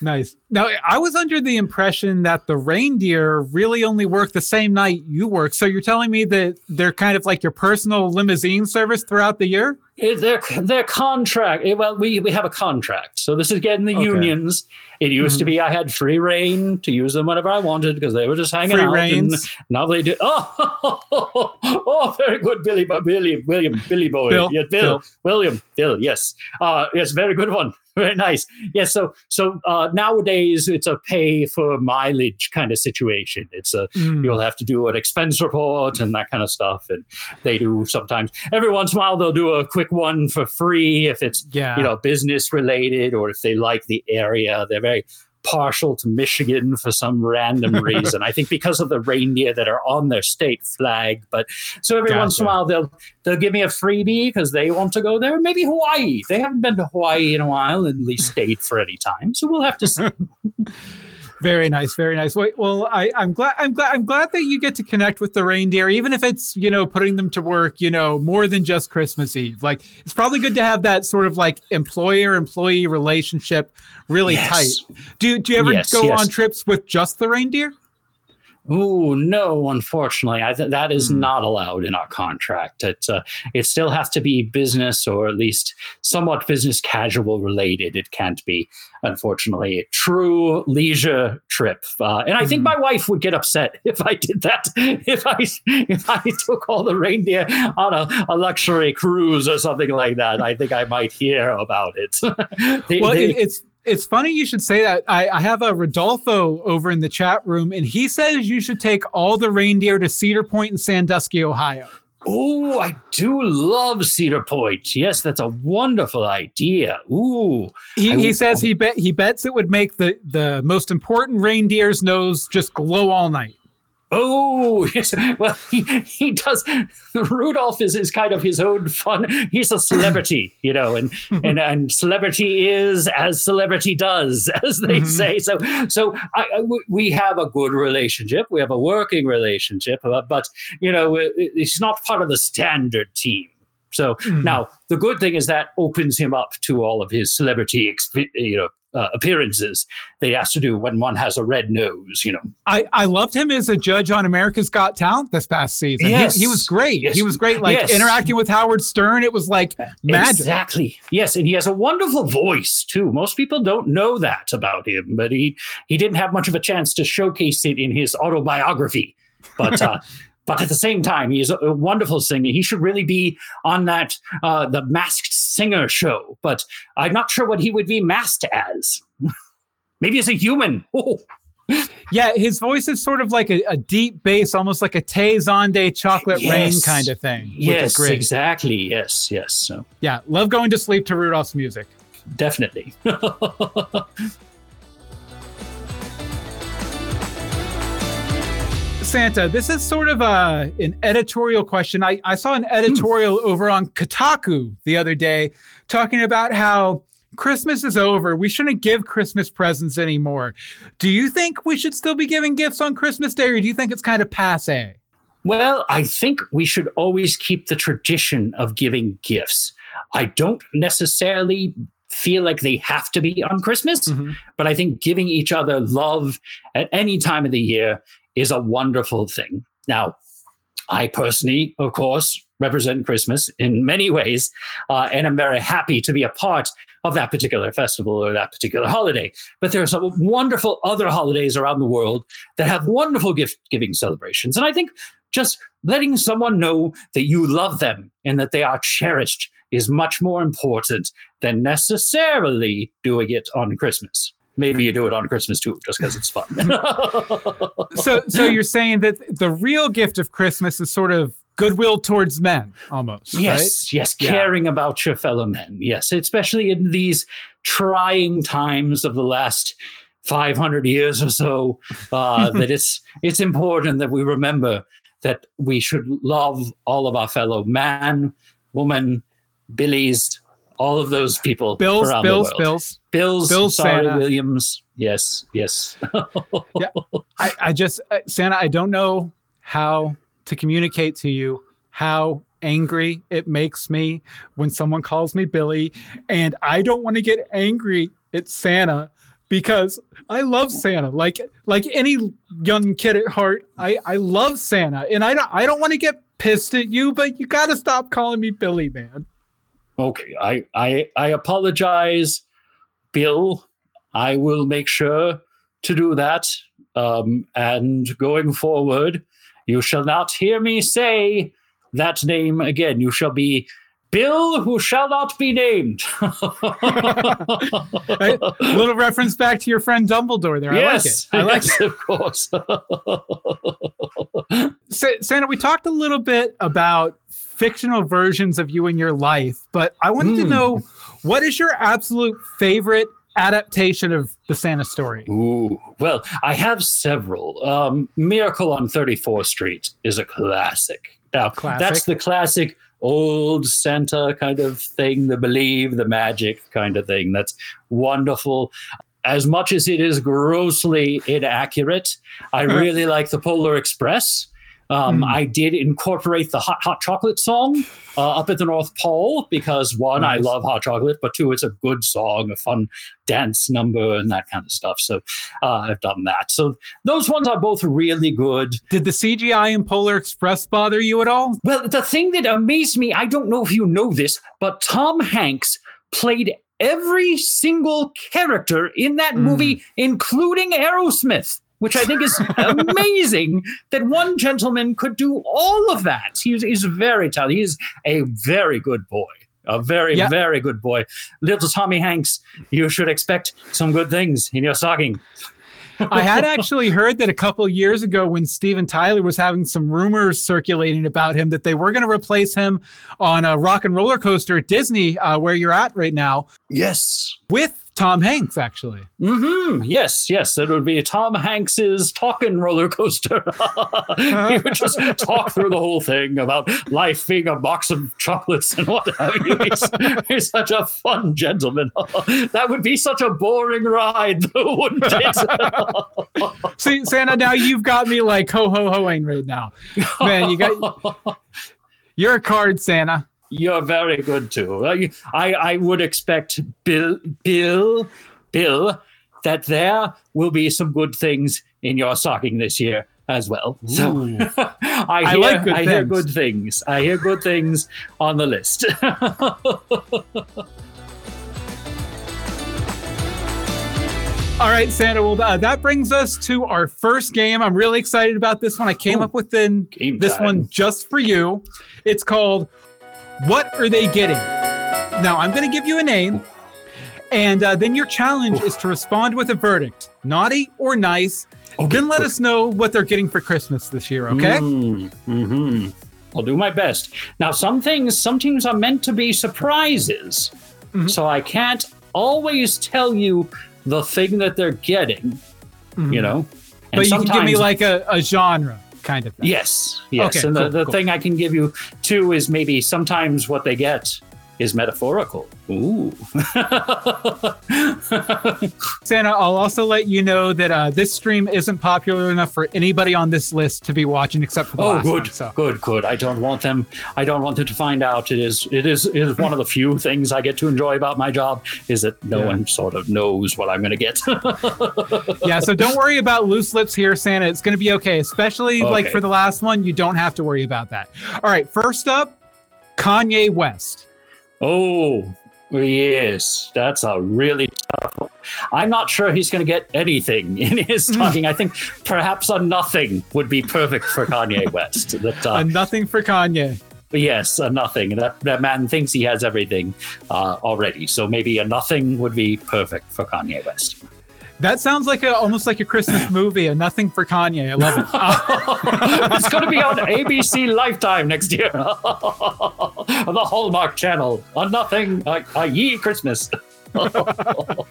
Nice. Now, I was under the impression that the reindeer really only work the same night you work. So you're telling me that they're kind of like your personal limousine service throughout the year? It- their their contract. eh, Well, we we have a contract, so this is getting the Okay. unions. It used to be I had free reign to use them whenever I wanted because they were just hanging Free out. and reigns. now they do. Oh, oh, very good, Billy, Billy, William, Billy boy, Bill, yeah, Bill, Bill. William, Bill. Yes, uh, yes, very good one. Very nice. Yes. So, so uh, nowadays it's a pay for mileage kind of situation. It's a Mm. you'll have to do an expense report and that kind of stuff. And they do sometimes. Every once in a while, they'll do a quick one for free if it's Yeah. you know business related or if they like the area. They're very partial to Michigan for some random reason. I think because of the reindeer that are on their state flag. But so every once in a while they'll they'll give me a freebie because they want to go there. Maybe Hawaii. They haven't been to Hawaii in a while, at least stayed for any time. So we'll have to see. Very nice, very nice. Wait, well, I, I'm glad, I'm glad, I'm glad that you get to connect with the reindeer, even if it's you know putting them to work, you know, more than just Christmas Eve. Like it's probably good to have that sort of like employer-employee relationship really Yes. tight. Do do you ever Yes, go yes. on trips with just the reindeer? Oh no! Unfortunately, I th- that is Hmm. not allowed in our contract. It uh, it still has to be business or at least somewhat business casual related. It can't be, unfortunately, a true leisure trip. Uh, and I think Hmm. my wife would get upset if I did that. If I if I took all the reindeer on a, a luxury cruise or something like that, I think I might hear about it. They- well, they- it, it's it's funny you should say that. I, I have a Rodolfo over in the chat room, and he says you should take all the reindeer to Cedar Point in Sandusky, Ohio. Oh, I do love Cedar Point. Yes, that's a wonderful idea. Ooh. He, he says he bet he bets it would make the the most important reindeer's nose just glow all night. Oh, yes. Well, he, he does. Rudolph is, is kind of his own fun. He's a celebrity, you know, and, and, and celebrity is as celebrity does, as they Mhm. say. So, so I, I- we- we have a good relationship. We have a working relationship, uh, but, you know, it, it's not part of the standard team. So Mhm. now the good thing is that opens him up to all of his celebrity, you know, uh, appearances he has to do when one has a red nose, you know. I, I loved him as a judge on America's Got Talent this past season. He- Yes. He, was great. Yes. He was great. Like Yes. interacting with Howard Stern, it was like magic. Exactly. Yes, and he has a wonderful voice too. Most people don't know that about him, but he he didn't have much of a chance to showcase it in his autobiography. But uh, but at the same time, he is a, wonderful singer. He should really be on that uh, the Masked Singer show. But I'm not sure what he would be masked as. Maybe as a human. Oh, Yeah, his voice is sort of like a, a deep bass, almost like a Tay chocolate rain kind of thing. yes, exactly. Yes, yes. So Yeah, love going to sleep to Rudolph's music. definitely. Santa, this is sort of a, an editorial question. I, I saw an editorial over on Kotaku the other day talking about how Christmas is over. We shouldn't give Christmas presents anymore. Do you think we should still be giving gifts on Christmas Day, or do you think it's kind of passe? Well, I think we should always keep the tradition of giving gifts. I don't necessarily feel like they have to be on Christmas, Mhm. but I think giving each other love at any time of the year is a wonderful thing. Now, I personally, of course, represent Christmas in many ways, uh, and I'm very happy to be a part of that particular festival or that particular holiday. But there are some wonderful other holidays around the world that have wonderful gift giving celebrations. And I think just letting someone know that you love them and that they are cherished is much more important than necessarily doing it on Christmas. Maybe you do it on Christmas too, just because it's fun. So, so you're saying that the real gift of Christmas is sort of goodwill towards men, almost. Yes, yes, Yeah. caring about your fellow men. Yes, especially in these trying times of the last 500 years or so, uh, that it's it's important that we remember that we should love all of our fellow man, woman, Billy's, all of those people. Bills, Bills. Bills. Bills, Bills, sorry, Santa. Williams. Yes, yes. Yeah. I, I just, uh, Santa, I don't know how to communicate to you how angry it makes me when someone calls me Billy. And I don't want to get angry at Santa because I love Santa. Like like any young kid at heart, I, I love Santa. And I don't I don't want to get pissed at you, but you gotta stop calling me Billy, man. Okay, I, I I apologize, Bill. I will make sure to do that. Um, and going forward, you shall not hear me say that name again. You shall be Bill, who shall not be named. Right? Little reference back to your friend Dumbledore there. yes, I like it. I like yes, of course. Santa, we talked a little bit about fictional versions of you in your life, but I wanted to Hmm. know what is your absolute favorite adaptation of the Santa story? Ooh, well, I have several. Um, Miracle on 34th Street is a classic. Now, Classic. that's the classic old Santa kind of thing, the believe, the magic kind of thing. That's wonderful. As much as it is grossly inaccurate, I really like the Polar Express. Um, I did incorporate the hot hot chocolate song uh, up at the North Pole because one, I love hot chocolate, but two, it's a good song, a fun dance number, and that kind of stuff. So uh, I've done that. So those ones are both really good. Did the CGI in Polar Express bother you at all? Well, the thing that amazed me, I don't know if you know this, but Tom Hanks played every single character in that movie, including Aerosmith. Which I think is amazing that one gentleman could do all of that. He's, he's very talented. He's a very good boy. A very, Yeah. very good boy. Little Tommy Hanks, you should expect some good things in your stocking. I had actually heard that a couple years ago when Steven Tyler was having some rumors circulating about him that they were going to replace him on a rock and roller coaster at Disney, uh, where you're at right now, Yes. with Tom Hanks, actually. Mm-hmm. Yes, yes. It would be Tom Hanks's talking roller coaster. he would just talk through the whole thing about life being a box of chocolates and what have you. He's, he's such a fun gentleman. that would be such a boring ride, though, wouldn't it? See, Santa, now you've got me like ho ho hoing right now. Man, you got you're a card, Santa. You're very good too. I, I I would expect Bill Bill Bill that there will be some good things in your stocking this year as well. So I I hear like good I hear things. good things. I hear good things on the list. All right, Santa. Well, uh, that brings us to our first game. I'm really excited about this one. I came Ooh, up with this time. one just for you. It's called "What Are They Getting?" Now, I'm going to give you a name, and uh, then your challenge is to respond with a verdict, naughty or nice. then let us know what they're getting for Christmas this year. Okay? Mm-hmm. I'll do my best. Now, some things, some things are meant to be surprises, Mm-hmm. so I can't always tell you the thing that they're getting. You know, Mm-hmm. And but you can give me like a, a genre kind of thing. Yes, yes. Okay, and the, the cool. thing I can give you too is maybe sometimes what they get is metaphorical. Ooh. Santa, I'll also let you know that uh, this stream isn't popular enough for anybody on this list to be watching except for the oh, last good, one. So. good, good. I don't want them. I don't want them to find out. It is. It is. It is one of the few things I get to enjoy about my job is that no Yeah. one sort of knows what I'm going to get. yeah, so don't worry about loose lips here, Santa. It's going to be okay. Especially like for the last one, you don't have to worry about that. All right, first up, Kanye West. Oh, yes, that's a really tough. one. I'm not sure he's going to get anything in his talking. I think perhaps a nothing would be perfect for Kanye West. That uh, Uh, nothing for Kanye. Yes, a nothing. That that man thinks he has everything uh, already. So maybe a nothing would be perfect for Kanye West. That sounds like a almost like a Christmas movie. A nothing for Kanye. I love it. Uh, it's going to be on ABC Lifetime next year, the Hallmark Channel. A nothing, a, a ye Christmas.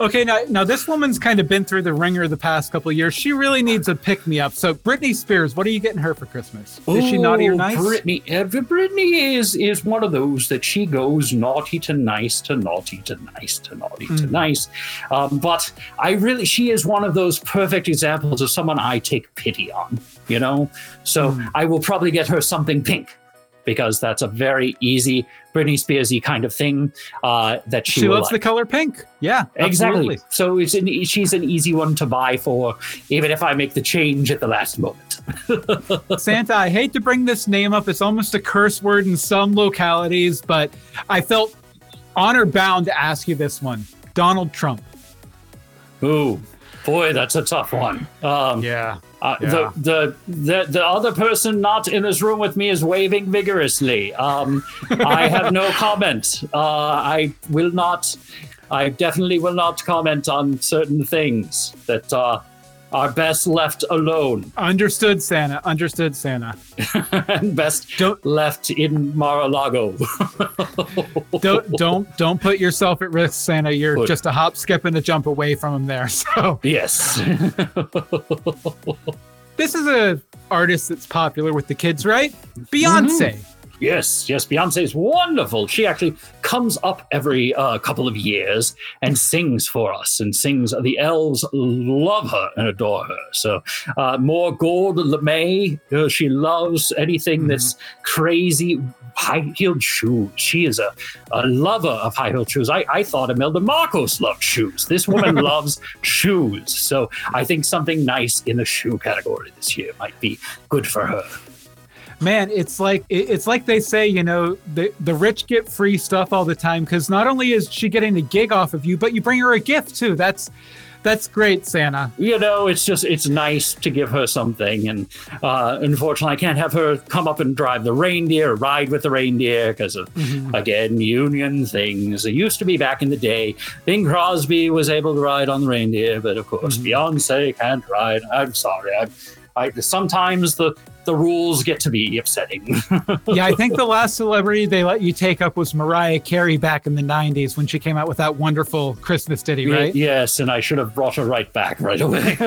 Okay, now now this woman's kind of been through the ringer the past couple of years. She really needs a pick me up. So Britney Spears, what are you getting her for Christmas? Is she naughty or nice? Brittany, uh, Brittany is is one of those that she goes naughty to nice to naughty to nice to naughty to Mm. nice. Um, but I really, she is one of those perfect examples of someone I take pity on. You know, so Mm. I will probably get her something pink because that's a very easy Britney Spearsy kind of thing uh, that she, She loves the color pink. Yeah, Exactly. absolutely. So it's an, she's an easy one to buy for, even if I make the change at the last moment. Santa, I hate to bring this name up. It's almost a curse word in some localities, but I felt honor bound to ask you this one. Donald Trump. Ooh, boy, that's a tough one. Um, Yeah. Uh, Yeah. the, the the the other person not in this room with me is waving vigorously. Um, I have no comment. Uh, I will not. I definitely will not comment on certain things that uh, are best left alone Understood, Santa. Understood, Santa. and best Don't left in Mar-a-Lago. don't don't don't put yourself at risk, Santa. You're Good. just a hop, skip, and a jump away from him there. So yes. this is a artist that's popular with the kids, right? Beyonce. Mm-hmm. Yes, yes, Beyonce is wonderful. She actually comes up every uh, couple of years and sings for us and sings. The elves love her and adore her. So, uh, more gold lamé. Uh, she loves anything that's crazy. High heeled shoes. She is a, a lover of high heeled shoes. I, I thought Imelda Marcos loved shoes. This woman loves shoes. So, I think something nice in the shoe category this year might be good for her. Man, it's like it's like they say, you know, the the rich get free stuff all the time because not only is she getting a gig off of you, but you bring her a gift too. That's that's great, Santa. you know, it's just it's nice to give her something, and uh, unfortunately, I can't have her come up and drive the reindeer, or ride with the reindeer, because of again union things. It used to be back in the day. Bing Crosby was able to ride on the reindeer, but of course, Beyonce can't ride. I'm sorry. I, I sometimes the the rules get to be upsetting. Yeah, I think the last celebrity they let you take up was Mariah Carey back in the '90s when she came out with that wonderful Christmas ditty, right? Yes, and I should have brought her right back right away.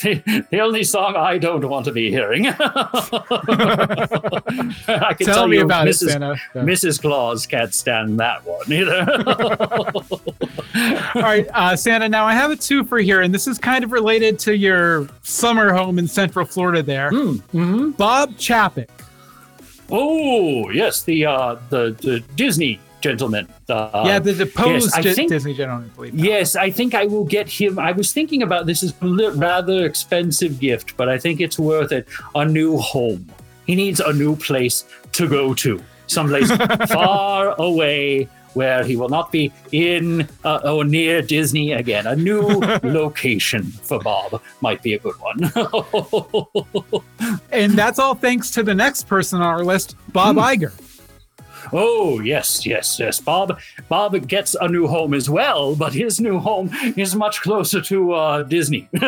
the, the only song I don't want to be hearing. I can Tell tell, me you, about it, Mrs. Santa. Mrs. Claus can't stand that one either. All right, uh, Santa. Now I have a two for here, and this is kind of related to your summer home in Central Florida. There, mm-hmm. Bob Chapek. Oh yes, the uh, the the Disney gentleman. Uh, yeah, the deposed yes, I think- Disney gentleman, I. Yes, I think I will get him. I was thinking about this as a rather expensive gift, but I think it's worth it. A new home. He needs a new place to go to, someplace far away where he will not be in uh, or near Disney again. A new location for Bob might be a good one. And that's all thanks to the next person on our list, Bob Hmm. Iger. Oh yes, yes, yes. Bob Bob gets a new home as well, but his new home is much closer to uh, Disney.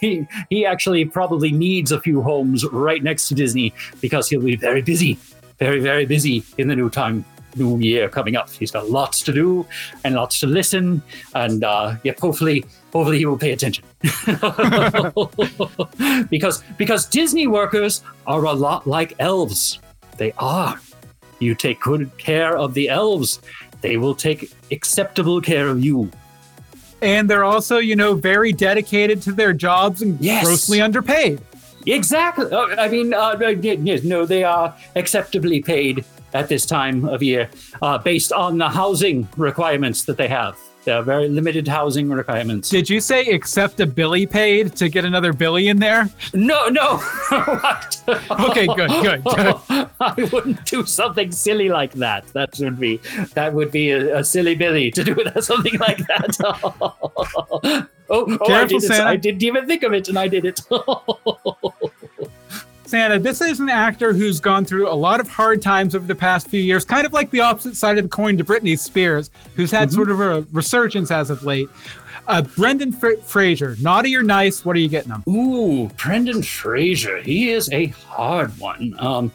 He he actually probably needs a few homes right next to Disney because he'll be very busy, very very busy in the new time new year coming up. He's got lots to do and lots to listen, and uh, yep, hopefully hopefully he will pay attention. because because Disney workers are a lot like elves. They are. You take good care of the elves, they will take acceptable care of you. And they're also, you know, very dedicated to their jobs and Yes. grossly underpaid. Exactly. Uh, I mean, uh, yes, no, they are acceptably paid at this time of year uh, based on the housing requirements that they have. They are very limited housing requirements. Did you say accept a Billy paid to get another Billy in there? No, no. What? Okay, good, good, good. I wouldn't do something silly like that. That would be that would be a, a silly Billy to do something like that. Oh, oh I Careful, did. Santa. I didn't even think of it, and I did it. Santa, this is an actor who's gone through a lot of hard times over the past few years, kind of like the opposite side of the coin to Britney Spears, who's had sort of a resurgence as of late. Uh, Brendan Fra- Fraser, naughty or nice? What are you getting him? Ooh, Brendan Fraser. He is a hard one. Um,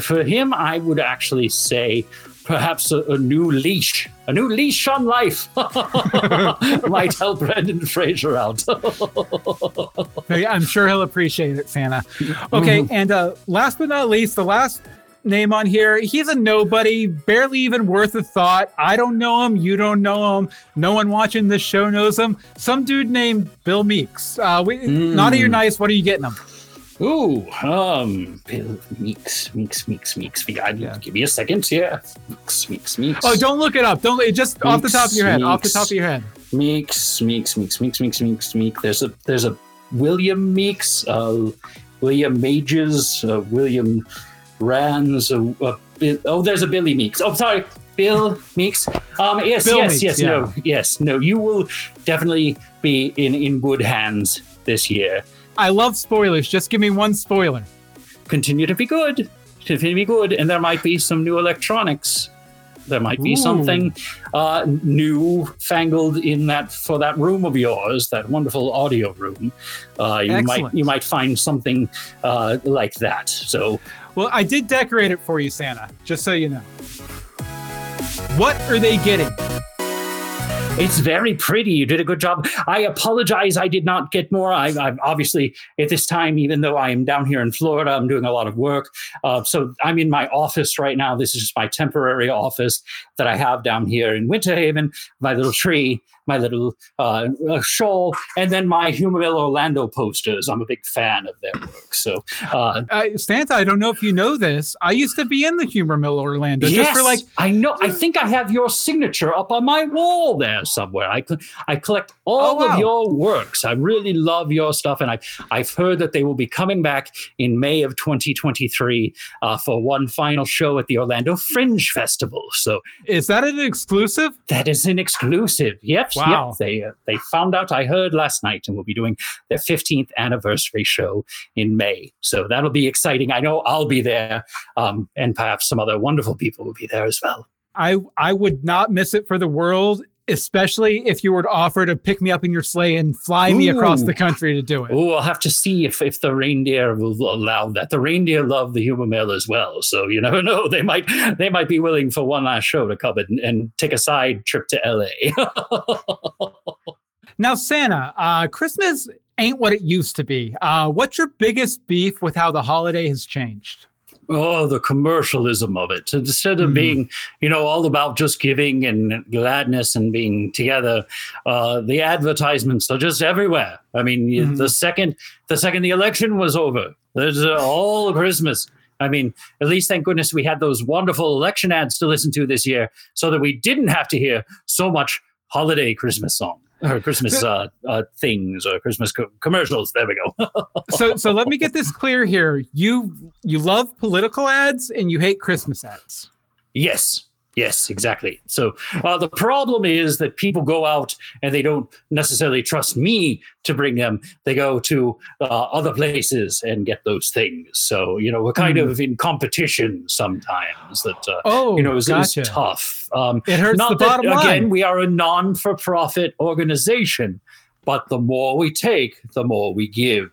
for him, I would actually say perhaps a, a new leash, a new leash on life might help Brendan Fraser out. I'm sure he'll appreciate it, Santa. Okay, Mm-hmm. and uh, last but not least, the last name on here, he's a nobody, barely even worth a thought. I don't know him. You don't know him. No one watching this show knows him. Some dude named Bill Meeks. Uh, we, Naughty or nice, what are you getting him? Ooh, um, Bill Meeks, Meeks, Meeks, Meeks. I, Give me a second. Yeah, Meeks, Meeks, Meeks. Oh, don't look it up. Don't just off the top of your head. Off the top of your head. Meeks, Meeks, Meeks, Meeks, Meeks, Meeks, Meeks. There's a there's a William Meeks, uh, William Mages, uh, William Rands. Uh, uh, Bill, oh, there's a Billy Meeks. Oh, sorry, Bill Meeks. Um, yes, Bill yes, Meeks, yes, yeah. no, yes, no. You will definitely be in in good hands this year. I love spoilers. Just give me one spoiler. Continue to be good. Continue to be good, and there might be some new electronics. There might be Ooh. something uh, new fangled in that for that room of yours, that wonderful audio room. Uh, you might you might find something uh, like that. So Well, I did decorate it for you, Santa, just so you know. What are they getting? It's very pretty. You did a good job. I apologize. I did not get more. I, I'm obviously at this time, even though I am down here in Florida, I'm doing a lot of work. Uh, so I'm in my office right now. This is just my temporary office that I have down here in Winter Haven. My little tree, my little uh, uh, shawl, and then my Humor Mill Orlando posters. I'm a big fan of their work. So uh, Uh, Santa, I don't know if you know this. I used to be in the Humor Mill Orlando just for like I know. I think I have your signature up on my wall there somewhere. I I collect all Oh, wow. of your works. I really love your stuff, and I've I've heard that they will be coming back in May of 2023 uh, for one final show at the Orlando Fringe Festival. So Is that an exclusive? that is an exclusive. Yep, Wow. yep. They uh, they found out. I heard last night, and we'll be doing their 15th anniversary show in May. So that'll be exciting. I know I'll be there, um, and perhaps some other wonderful people will be there as well. I I would not miss it for the world, especially if you were to offer to pick me up in your sleigh and fly me across the country to do it. Oh, I'll have to see if, if the reindeer will allow that. The reindeer love the humor mill as well, so you never know. They might they might be willing for one last show to come and, and take a side trip to LA. Now, Santa, uh, Christmas ain't what it used to be. Uh, what's your biggest beef with how the holiday has changed? Oh, the commercialism of it. Instead of Mhm. being, you know, all about just giving and gladness and being together, uh, the advertisements are just everywhere. I mean, Mhm. the second the second the election was over, there's uh, all Christmas. I mean, at least thank goodness we had those wonderful election ads to listen to this year, so that we didn't have to hear so much holiday Christmas song or Christmas uh, uh, things or Christmas co- commercials. There we go. So, so let me get this clear here. You you love political ads and you hate Christmas ads. Yes. Yes, exactly. So uh, the problem is that people go out and they don't necessarily trust me to bring them. They go to uh, other places and get those things. So you know we're kind Hmm. of in competition sometimes. That uh, Oh, you know is, is gotcha. tough. Um, It hurts not the that, bottom line. again. We are a non-for-profit organization, but the more we take, the more we give.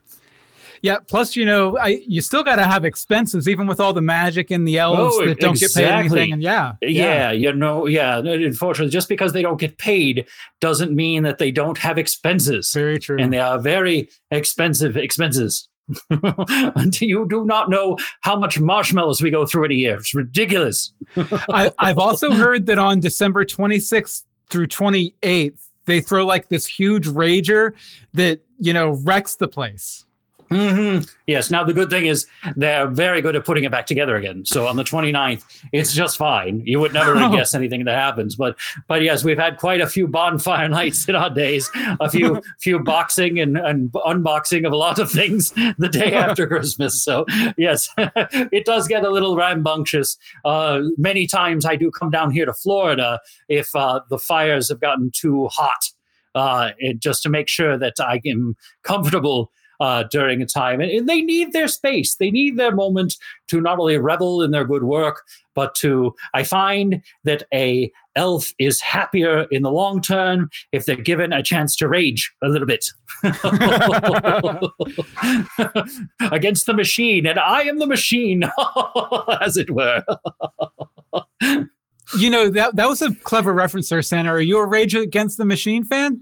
Yeah. Plus, you know, I you still got to have expenses, even with all the magic and the elves Oh, that don't get paid anything. And yeah, Yeah, you know, yeah. Unfortunately, just because they don't get paid doesn't mean that they don't have expenses. very true. And they are very expensive expenses. Until you do not know how much marshmallows we go through in a year. It's ridiculous. I, I've also heard that on December 26th through 28th, they throw like this huge rager that you know wrecks the place. Hmm Yes. Now, the good thing is they're very good at putting it back together again. So on the 29th, it's just fine. You would never Oh. guess anything that happens. But but yes, we've had quite a few bonfire nights in our days, a few few boxing and, and unboxing of a lot of things the day after Christmas. So yes, it does get a little rambunctious. Uh, many times I do come down here to Florida if uh, the fires have gotten too hot. Uh, it, just to make sure that I am comfortable uh, during a time. And, they need their space. They need their moment to not only revel in their good work, but to, I find that a elf is happier in the long term if they're given a chance to rage a little bit against the machine. And I am the machine, as it were. You know that that was a clever reference there, Santa. Are you a Rage Against the Machine fan?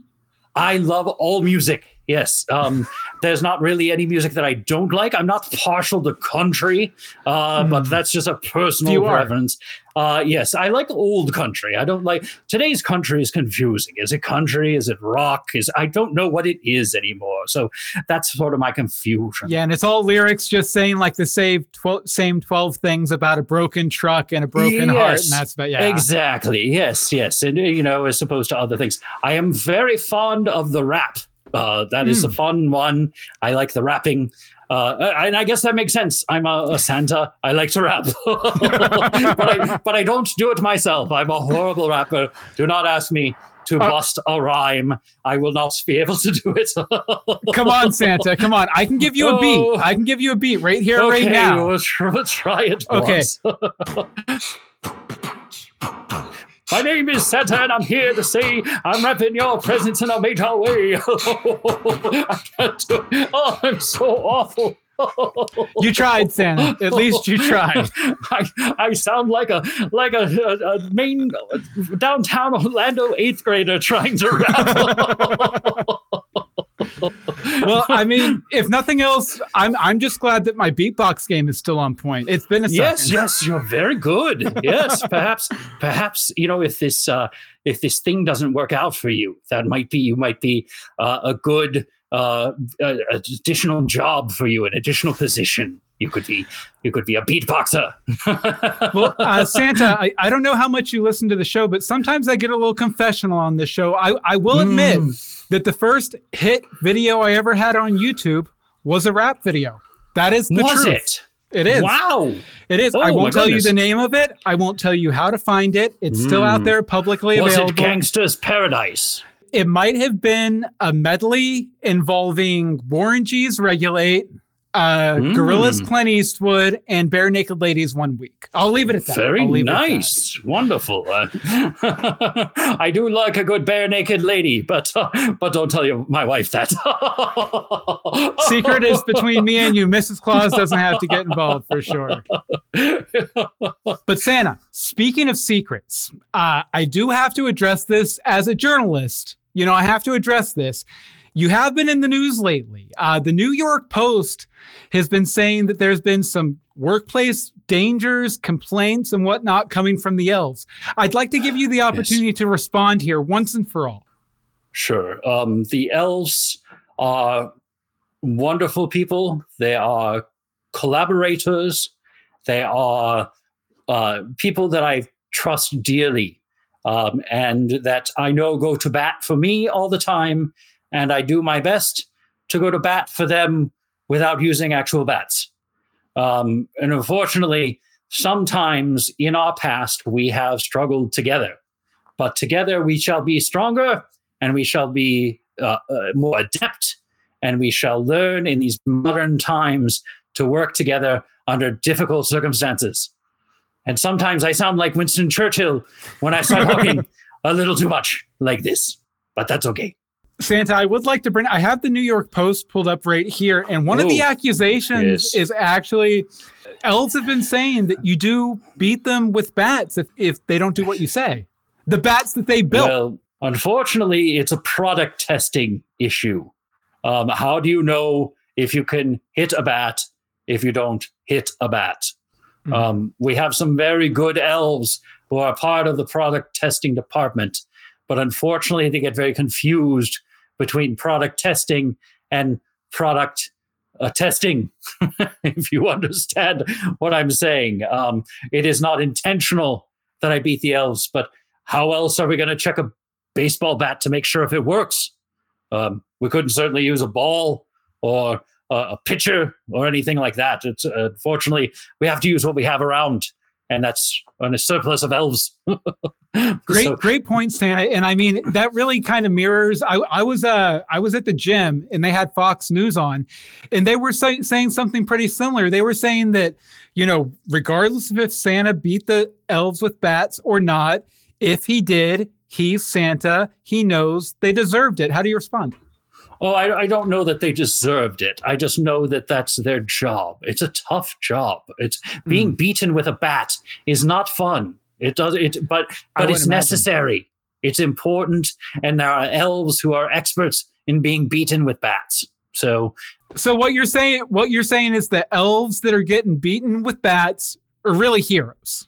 I love all music. Yes. Um, there's not really any music that I don't like. I'm not partial to country, uh, mm. but that's just a personal preference. Uh, yes, I like old country. I don't like today's country is confusing. Is it country? Is it rock? Is I don't know what it is anymore. So that's sort of my confusion. Yeah, and it's all lyrics just saying like the same 12, same 12 things about a broken truck and a broken yes, heart. And that's about, yeah. Exactly. Yes, yes. And, you know, as opposed to other things. I am very fond of the rap. Uh, that mm. is a hmm. fun one. I like the rapping. Uh, and I guess that makes sense. I'm a, a Santa. I like to rap, but, I, but I don't do it myself. I'm a horrible rapper. Do not ask me to uh, bust a rhyme. I will not be able to do it. come on, Santa. Come on. I can give you a beat. Oh. I can give you a beat right here, okay, right now. We'll, we'll try it. Okay. My name is Santa, and I'm here to say I'm wrapping your presents in a major way. I can't do it. Oh, I'm so awful. you tried, Santa. At least you tried. I, I sound like a like a, a, a main downtown Orlando eighth grader trying to rap well, I mean, if nothing else, I'm I'm just glad that my beatbox game is still on point. It's been a yes, second. yes, you're very good. Yes, perhaps, perhaps you know if this uh, if this thing doesn't work out for you, that might be you might be uh, a good uh, additional job for you, an additional position. You could be you could be a beatboxer. well, uh, Santa, I, I don't know how much you listen to the show, but sometimes I get a little confessional on this show. I, I will admit mm. that the first hit video I ever had on YouTube was a rap video. That is the was truth. it? It is. Wow. It is. Oh, I won't tell goodness. you the name of it. I won't tell you how to find it. It's mm. still out hmm. there publicly was available. Was it Gangsta's Paradise? It might have been a medley involving Warren G's Regulate, uh, mm. Gorillaz Clint Eastwood, and Barenaked Ladies one week. I'll leave it at that. Very nice. Wonderful. Uh, I do like a good Bare Naked Lady, but uh, but don't tell you my wife that. Secret is between me and you. Mrs. Claus doesn't have to get involved for sure. but Santa, speaking of secrets, uh, I do have to address this as a journalist. You know, I have to address this. You have been in the news lately. Uh, the New York Post has been saying that there's been some workplace dangers, complaints, and whatnot coming from the elves. I'd like to give you the opportunity yes. to respond here once and for all. Sure. Um, the elves are wonderful people. They are collaborators. They are uh, people that I trust dearly um, and that I know go to bat for me all the time and I do my best to go to bat for them without using actual bats. Um, and unfortunately, sometimes in our past we have struggled together, but together we shall be stronger and we shall be uh, uh, more adept and we shall learn in these modern times to work together under difficult circumstances. And sometimes I sound like Winston Churchill when I start talking a little too much like this, but that's okay. Santa, I would like to bring. I have the New York Post pulled up right here, and one Ooh, of the accusations yes. is actually elves have been saying that you do beat them with bats if, if they don't do what you say. The bats that they built. Well, unfortunately, it's a product testing issue. Um, how do you know if you can hit a bat if you don't hit a bat? Mm-hmm. Um, we have some very good elves who are part of the product testing department but unfortunately, they get very confused between product testing and product uh, testing, if you understand what I'm saying. Um, it is not intentional that I beat the elves, but how else are we going to check a baseball bat to make sure if it works? Um, we couldn't certainly use a ball or a, a pitcher or anything like that. It's uh, we have to use what we have around and that's on a surplus of elves. great, so. great point, Stan. And I mean that really kind of mirrors. I, I was uh I was at the gym and they had Fox News on, and they were say, saying something pretty similar. They were saying that you know, regardless of if Santa beat the elves with bats or not, if he did, he's Santa. He knows they deserved it. How do you respond? Oh, I, I, don't know that they deserved it. I just know that that's their job. It's a tough job. It's being mm. beaten with a bat is not fun. It does it, but but it's imagine. necessary. It's important, and there are elves who are experts in being beaten with bats. So So what you're saying what you're saying is that elves that are getting beaten with bats are really heroes.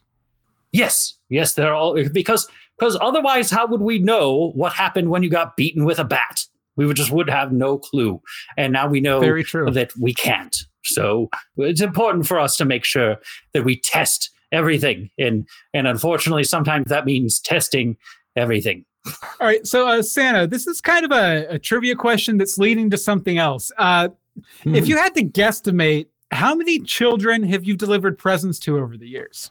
yes, yes, they're all because because otherwise, how would we know what happened when you got beaten with a bat? We would just would have no clue, and now we know Very true. that we can't. So it's important for us to make sure that we test everything, and and unfortunately, sometimes that means testing everything. All right, so uh, Santa, this is kind of a, a trivia question that's leading to something else. Uh, If you had to guesstimate, how many children have you delivered presents to over the years?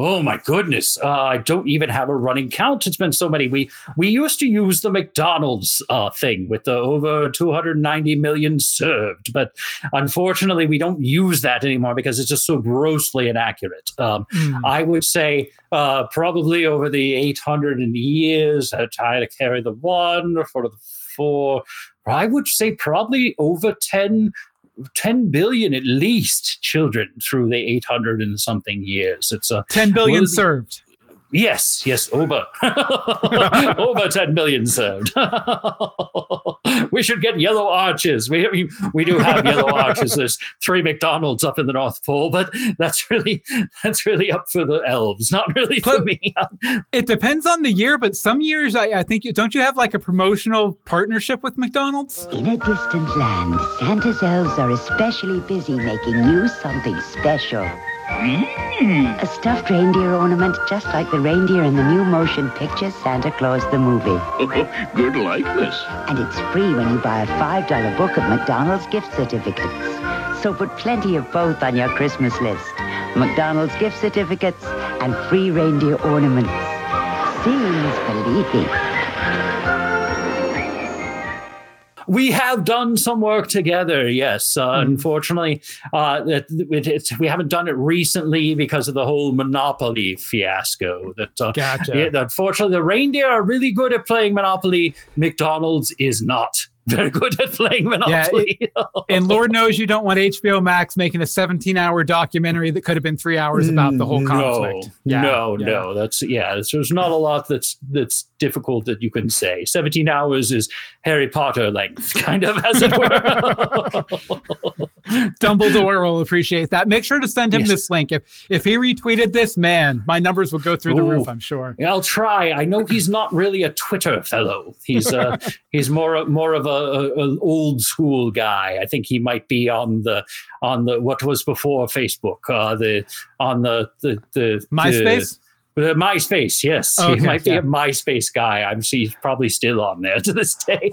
Oh my goodness! Uh, I don't even have a running count. It's been so many. We we used to use the McDonald's uh, thing with the over 290 million served, but unfortunately, we don't use that anymore because it's just so grossly inaccurate. Um, Hmm. I would say uh, probably over the 800 years, I try to carry the one for the four. I would say probably over 10, 10 billion at least children through the 800 and something years. It's a 10 billion Well, served. Yes, yes, over. over 10 million served. we should get yellow arches. We, we, we do have yellow arches. There's three McDonald's up in the North Pole, but that's really that's really up for the elves, not really for me. It depends on the year, but some years I, I think you don't you have like a promotional partnership with McDonald's? In a distant land, Santa's elves are especially busy making you something special. Mm. A stuffed reindeer ornament just like the reindeer in the new motion picture Santa Claus the movie. Oh, good likeness. And it's free when you buy a $5 book of McDonald's gift certificates. So put plenty of both on your Christmas list. McDonald's gift certificates and free reindeer ornaments. Seems believing. We have done some work together, yes. Uh, Unfortunately, uh, it, it, it's, we haven't done it recently because of the whole Monopoly fiasco. That uh, Gotcha. yeah, unfortunately, the reindeer are really good at playing Monopoly. McDonald's is not very good at playing Monopoly. And Lord knows you don't want HBO Max making a 17 hour documentary that could have been three hours about the whole conflict. No, Yeah, no, yeah. no. That's yeah. There's, there's not a lot that's that's difficult that you can say. Seventeen hours is Harry Potter length, kind of as it were. Dumbledore will appreciate that. Make sure to send him Yes. this link. If if he retweeted this, man, my numbers will go through the roof. I'm sure. I'll try. I know he's not really a Twitter fellow. He's uh, he's more more of a, an old school guy. I think he might be on the on the what was before Facebook. Uh, the on the the the MySpace? The MySpace, yes, Okay, he might be a MySpace guy. I'm he's probably still on there to this day.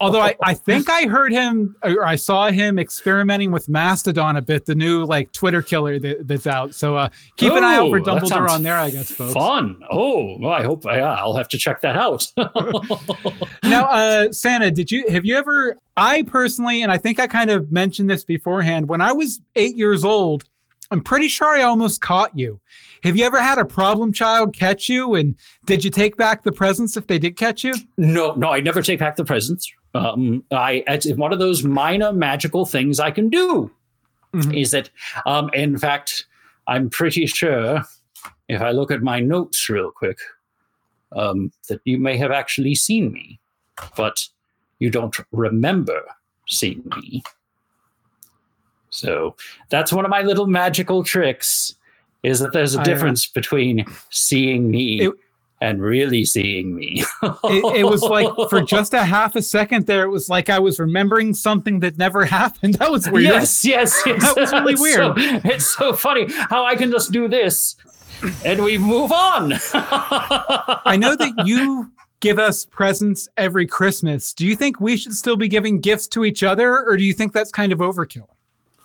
Although I, I think I heard him or I saw him experimenting with Mastodon a bit, the new like Twitter killer that, that's out. So uh, keep an eye out for Oh, Dumbledore on there, I guess, folks. Fun. Oh, well, I hope yeah, I'll have to check that out. now uh santa did you have you ever i personally and i think i kind of mentioned this beforehand when i was eight years old i'm pretty sure i almost caught you have you ever had a problem child catch you and did you take back the presents if they did catch you No, no, I never take back the presents. Um, I it's one of those minor magical things I can do. Is that, um, in fact, I'm pretty sure if I look at my notes real quick, um, that you may have actually seen me, but you don't remember seeing me. So that's one of my little magical tricks. Is that there's a uh, difference between seeing me It- and really seeing me? it, it was like for just a half a second there it was like i was remembering something that never happened that was weird Yes, yes, yes. That was really It's weird. so- it's so funny how I can just do this and we move on. i know that you give us presents every christmas do you think we should still be giving gifts to each other or do you think that's kind of overkill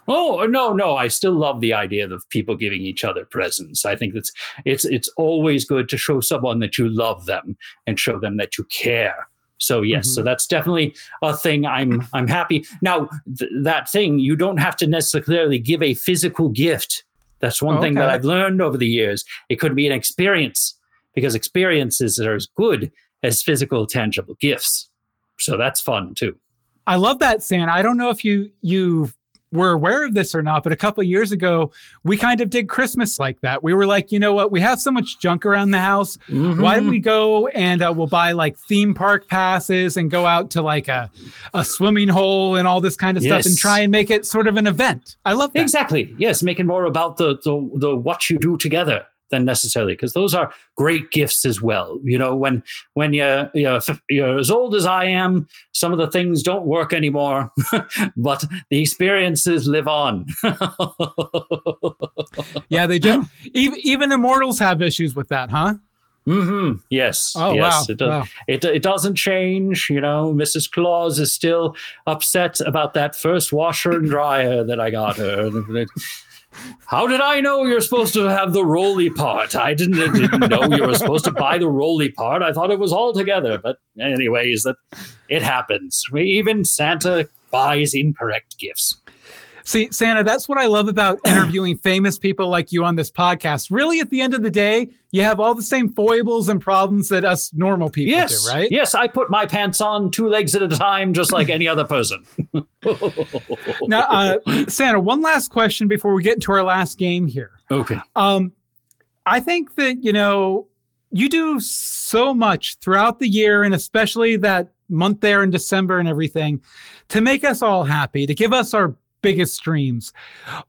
Oh no, no! I still love the idea of people giving each other presents. I think it's it's it's always good to show someone that you love them and show them that you care. So yes, so mm-hmm. that's definitely a thing. I'm I'm happy now. Th- that thing you don't have to necessarily give a physical gift. That's one thing that I've learned over the years. It could be an experience because experiences are as good as physical, tangible gifts. So that's fun too. I love that, Santa. I don't know if you you were aware of this or not, but a couple years ago, we kind of did Christmas like that. We were like, you know what? We have so much junk around the house. Mm-hmm. Why don't we go and uh, we'll buy like theme park passes and go out to like a, a swimming hole and all this kind of stuff and try and make it sort of an event. I love that. Exactly. Yes, making more about the the, the what you do together than necessarily because those are great gifts as well. You know, when when you're, you're you're as old as I am, some of the things don't work anymore, but the experiences live on. Yeah, they do. even, even immortals have issues with that, huh? Mm-hmm. Yes. Oh, yes. wow. It, does, Wow. it it doesn't change. You know, Mrs. Claus is still upset about that first washer and dryer that I got her. How did I know you're supposed to have the roly part? I didn't, didn't know you were supposed to buy the roly part. I thought it was all together. But anyways, that it happens. Even Santa buys incorrect gifts. See, Santa, that's what I love about interviewing famous people like you on this podcast. Really, at the end of the day, you have all the same foibles and problems that us normal people Yes, do, right? Yes, I put my pants on two legs at a time, just like any other person. Now, uh, Santa, one last question before we get into our last game here. okay. Um, I think that, you know, you do so much throughout the year and especially that month there in December and everything to make us all happy, to give us our biggest dreams.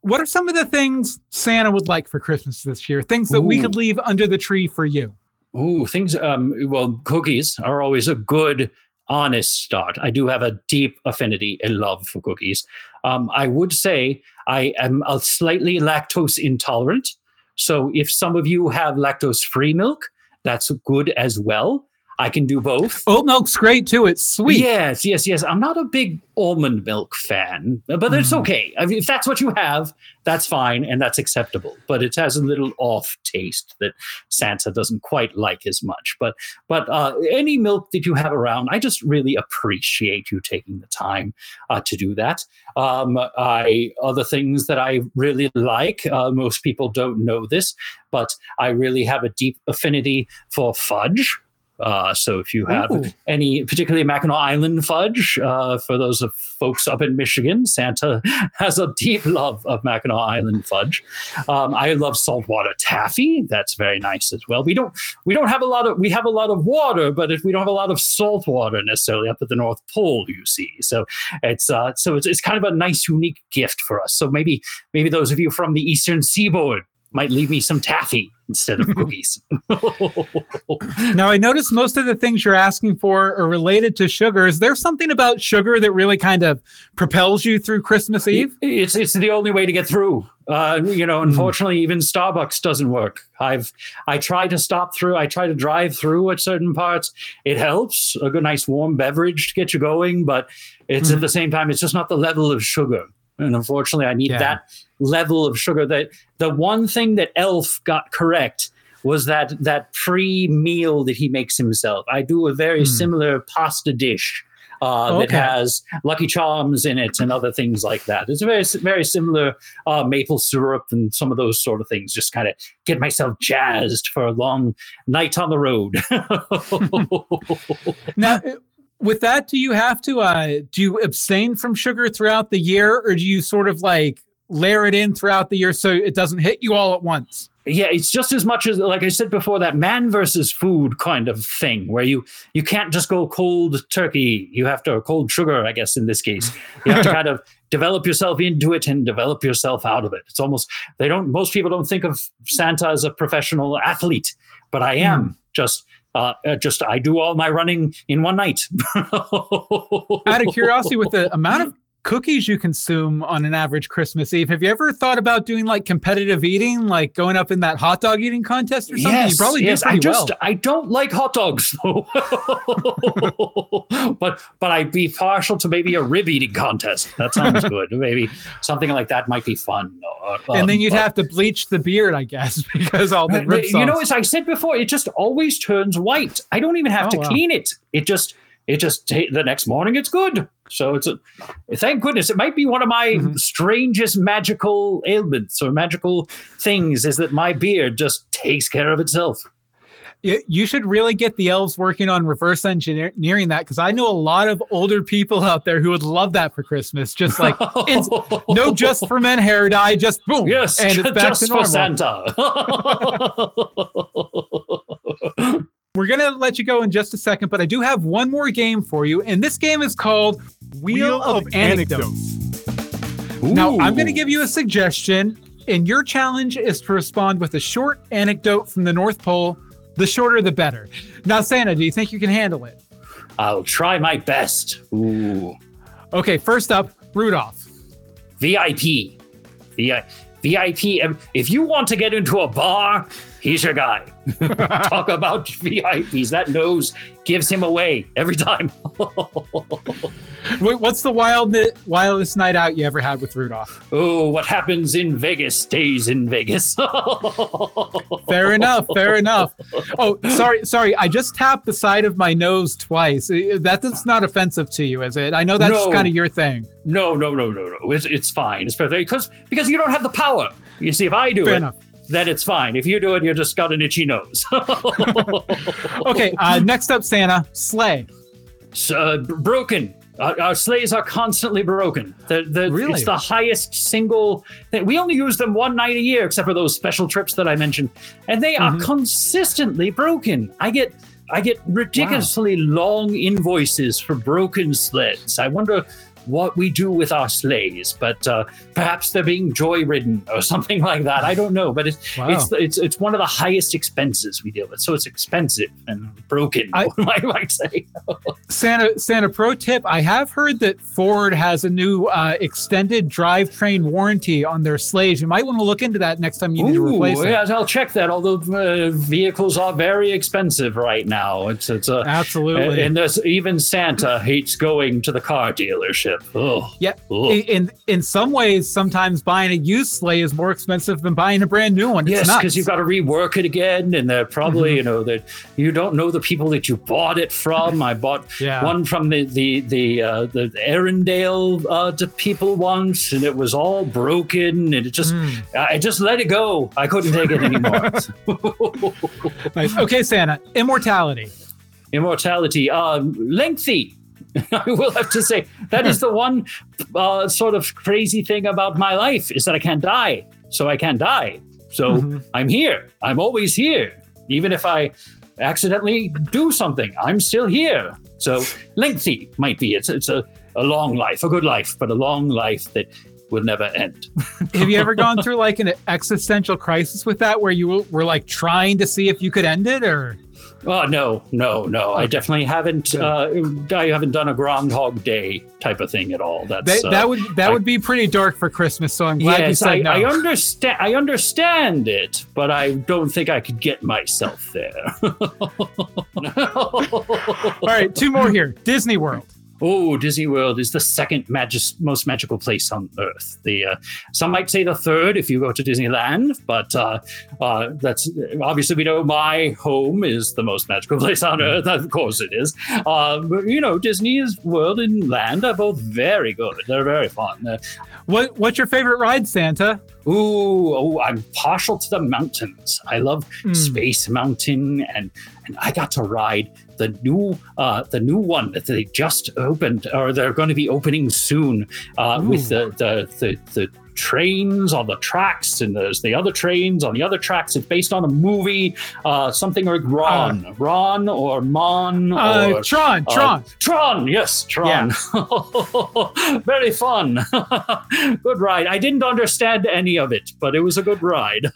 What are some of the things Santa would like for Christmas this year? Things that we could leave under the tree for you? Ooh, things. Um, well, cookies are always a good, honest start. I do have a deep affinity and love for cookies. Um, I would say I am a slightly lactose intolerant. So if some of you have lactose free milk, that's good as well. I can do both. Oat milk's great too. It's sweet. Yes, yes, yes. I'm not a big almond milk fan, but it's Mm. okay. I mean, if that's what you have, that's fine and that's acceptable. But it has a little off taste that Santa doesn't quite like as much. But but uh, any milk that you have around, I just really appreciate you taking the time uh, to do that. Um, I other things that I really like. Uh, most people don't know this, but I really have a deep affinity for fudge. Uh, so if you have Ooh. any, particularly Mackinac Island fudge, uh, for those of folks up in Michigan, Santa has a deep love of Mackinac Island fudge. Um, I love saltwater taffy. That's very nice as well. We don't we don't have a lot of we have a lot of water, but if we don't have a lot of salt water necessarily up at the North Pole, you see. So it's uh, so it's, it's kind of a nice, unique gift for us. So maybe maybe those of you from the Eastern Seaboard might leave me some taffy instead of cookies. Now, I notice most of the things you're asking for are related to sugar. Is there something about sugar that really kind of propels you through Christmas Eve? It's it's the only way to get through. Uh, you know, unfortunately, even Starbucks doesn't work. I've I try to stop through. I try to drive through at certain parts. It helps a good, nice, warm beverage to get you going, but it's Mhm. at the same time, it's just not the level of sugar. And unfortunately, I need Yeah. that level of sugar. That the one thing that Elf got correct was that that pre meal that he makes himself. I do a very Hmm. similar pasta dish uh, that has Lucky Charms in it and other things like that. It's a very very similar uh, maple syrup and some of those sort of things. Just kind of get myself jazzed for a long night on the road. Now, uh, with that, do you have to uh, do you abstain from sugar throughout the year, or do you sort of like layer it in throughout the year so it doesn't hit you all at once? yeah it's just as much as like i said before that man versus food kind of thing where you you can't just go cold turkey you have to or cold sugar i guess in this case you have to kind of develop yourself into it and develop yourself out of it it's almost they don't most people don't think of santa as a professional athlete but i am just uh, uh, just I do all my running in one night. Out of curiosity, with the amount of cookies you consume on an average Christmas Eve, have you ever thought about doing like competitive eating, like going up in that hot dog eating contest or something? you probably yes. I just well. I don't like hot dogs though. but but I'd be partial to maybe a rib eating contest. That sounds good. maybe something like that might be fun. Uh, and then um, you'd but- have to bleach the beard, I guess, because all the you know, as I said before, it just always turns white. I don't even have Oh, to wow. clean it. It just, it just the next morning it's good. So it's a, thank goodness. It might be one of my Mm-hmm. strangest magical ailments or magical things is that my beard just takes care of itself. You should really get the elves working on reverse engineering that because I know a lot of older people out there who would love that for Christmas. Just like no just for men hair dye, just boom. Yes, and it's back just to normal. for Santa. We're gonna let you go in just a second, but I do have one more game for you, and this game is called Wheel, of, Anecdotes. Now, I'm going to give you a suggestion, and your challenge is to respond with a short anecdote from the North Pole. The shorter, the better. Now, Santa, do you think you can handle it? I'll try my best. Ooh. Okay, first up, Rudolph. VIP. VI, VIP. um, If you want to get into a bar, he's your guy. Talk about VIPs. That nose gives him away every time. Wh- What's the wild, wildest night out you ever had with Rudolph? oh, what happens in Vegas stays in Vegas. Fair enough. Fair enough. Oh, sorry, sorry. I just tapped the side of my nose twice. That's not offensive to you, is it? I know that's No. kind of your thing. No, no, no, no, no. It's, it's fine. It's perfect because because you don't have the power. You see, if I do Fair it, enough. Then it's fine. If you do it, you just got an itchy nose. Okay, uh, next up, Santa, sleigh. So, uh, broken. Our, our sleighs are constantly broken. The, the, Really? It's the highest single. Thing. We only use them one night a year, except for those special trips that I mentioned, and they Mm-hmm. are consistently broken. I get I get ridiculously long invoices for broken sleds. I wonder what we do with our sleighs, but uh, perhaps they're being joy ridden or something like that. I don't know, but it's Wow. it's it's it's one of the highest expenses we deal with, so it's expensive and broken. I- I might say. Santa, Santa pro tip. I have heard that Ford has a new uh, extended drivetrain warranty on their sleighs. You might want to look into that next time you need to Ooh, replace it. yeah, I'll check that. Although uh, vehicles are very expensive right now, it's it's a Absolutely. And there's even Santa hates going to the car dealership. Oh, Yeah. Ugh. In in some ways, sometimes buying a used sleigh is more expensive than buying a brand new one. It's yes, because you've got to rework it again, and they're probably Mm-hmm. you know that you don't know the people that you bought it from. I bought Yeah. one from the the the uh, the Arendelle uh, to people once, and it was all broken, and it just Hmm. I just let it go. I couldn't take it anymore. Nice. Okay, Santa, immortality. immortality um lengthy i will have to say that is the one uh, sort of crazy thing about my life is that i can't die. So i can't die. So Mhm. i'm here. I'm always here. Even if i accidentally do something i'm still here. So lengthy might be. It's, it's a, a long life a good life but a long life that will never end. Have you ever gone through like an existential crisis with that, where you were like trying to see if you could end it, or Oh no, no, no! I definitely haven't. Uh, I haven't done a Groundhog Day type of thing at all. That's that, uh, that would that I- would be pretty dark for Christmas. So I'm glad you said I, no. I understand. I understand it, but I don't think I could get myself there. All right, two more here. Disney World. Oh, Disney World is the second magis- most magical place on Earth. The uh, some might say the third if you go to Disneyland, but uh, uh, that's obviously we know my home is the most magical place on Earth. Of course, it is. Uh, but you know, Disney's World and Land are both very good. They're very fun. What what's your favorite ride, Santa? Ooh, oh, I'm partial to the mountains. I love Mm. Space Mountain, and and I got to ride the new uh, the new one that they just opened, or they're going to be opening soon, uh, with the, the the the trains on the tracks, and there's the other trains on the other tracks. It's based on a movie, uh, something like Ron, Ron or Mon, Uh, or Tron, uh, Tron. Tron, yes, Tron. Very fun. good ride. I didn't understand any of it, but it was a good ride.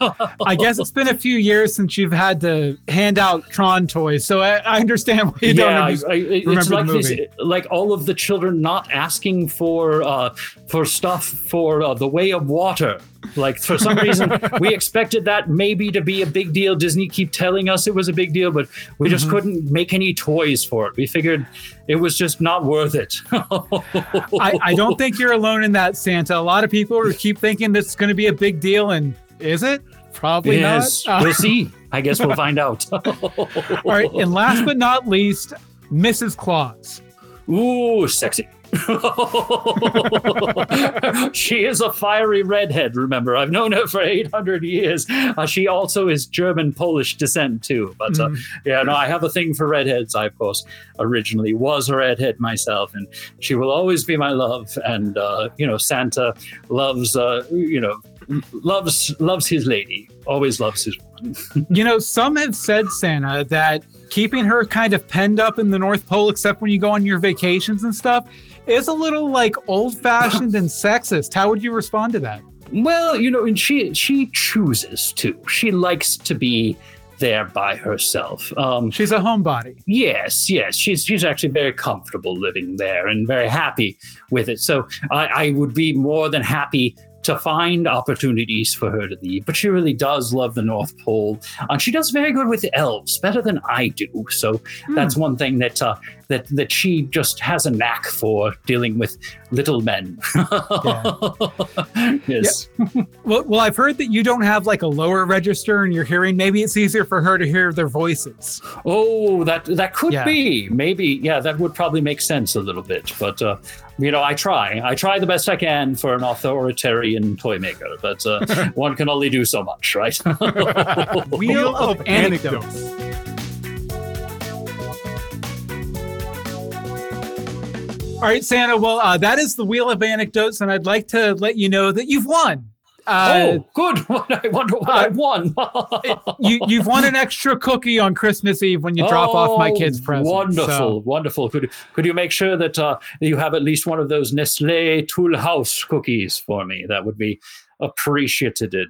I guess it's been a few years since you've had to hand out Tron toys, so I, I understand why you yeah, don't I, I, it's remember like the movie. this, like all of the children not asking for uh, for stuff for uh, the way of water. Like for some reason, we expected that maybe to be a big deal. Disney keep telling us it was a big deal, but we just Mhm. couldn't make any toys for it. We figured it was just not worth it. I, I don't think you're alone in that, Santa. A lot of people keep thinking this is going to be a big deal, and is it? Probably yes, not. We'll see. I guess we'll find out. all right, and last but not least, Mrs. Claus. Ooh, sexy. she is a fiery redhead. Remember, I've known her for 800 years. Uh, she also is German Polish descent too. But uh, Mm. yeah, no, I have a thing for redheads. I of course originally was a redhead myself, and she will always be my love. And uh, you know, Santa loves uh, you know loves loves his lady. Always loves his woman. You know, some have said, Santa, that keeping her kind of penned up in the North Pole, except when you go on your vacations and stuff, is a little like old fashioned and sexist. How would you respond to that? Well, you know, and she she chooses to. She likes to be there by herself. Um, She's a homebody. Yes, yes, she's she's actually very comfortable living there and very happy with it. So I, I would be more than happy to find opportunities for her to leave. But she really does love the North Pole, and she does very good with elves, better than I do. So that's one thing that uh, that that she just has a knack for dealing with little men. yes. Well, well, I've heard that you don't have like a lower register in your hearing. Maybe it's easier for her to hear their voices. Oh, that that could Yeah. be maybe. Yeah, that would probably make sense a little bit. But uh, you know, I try. I try the best I can for an authoritarian toy maker, but uh, one can only do so much, right? Wheel of anecdotes. All right, Santa. Well, uh, that is the wheel of anecdotes, and I'd like to let you know that you've won. Uh, oh, good. I wonder what I won. you, you've won an extra cookie on Christmas Eve when you drop off my Oh, kids' presents. Wonderful, so- wonderful. Could could you make sure that uh, you have at least one of those Nestle Toll House cookies for me? That would be appreciated.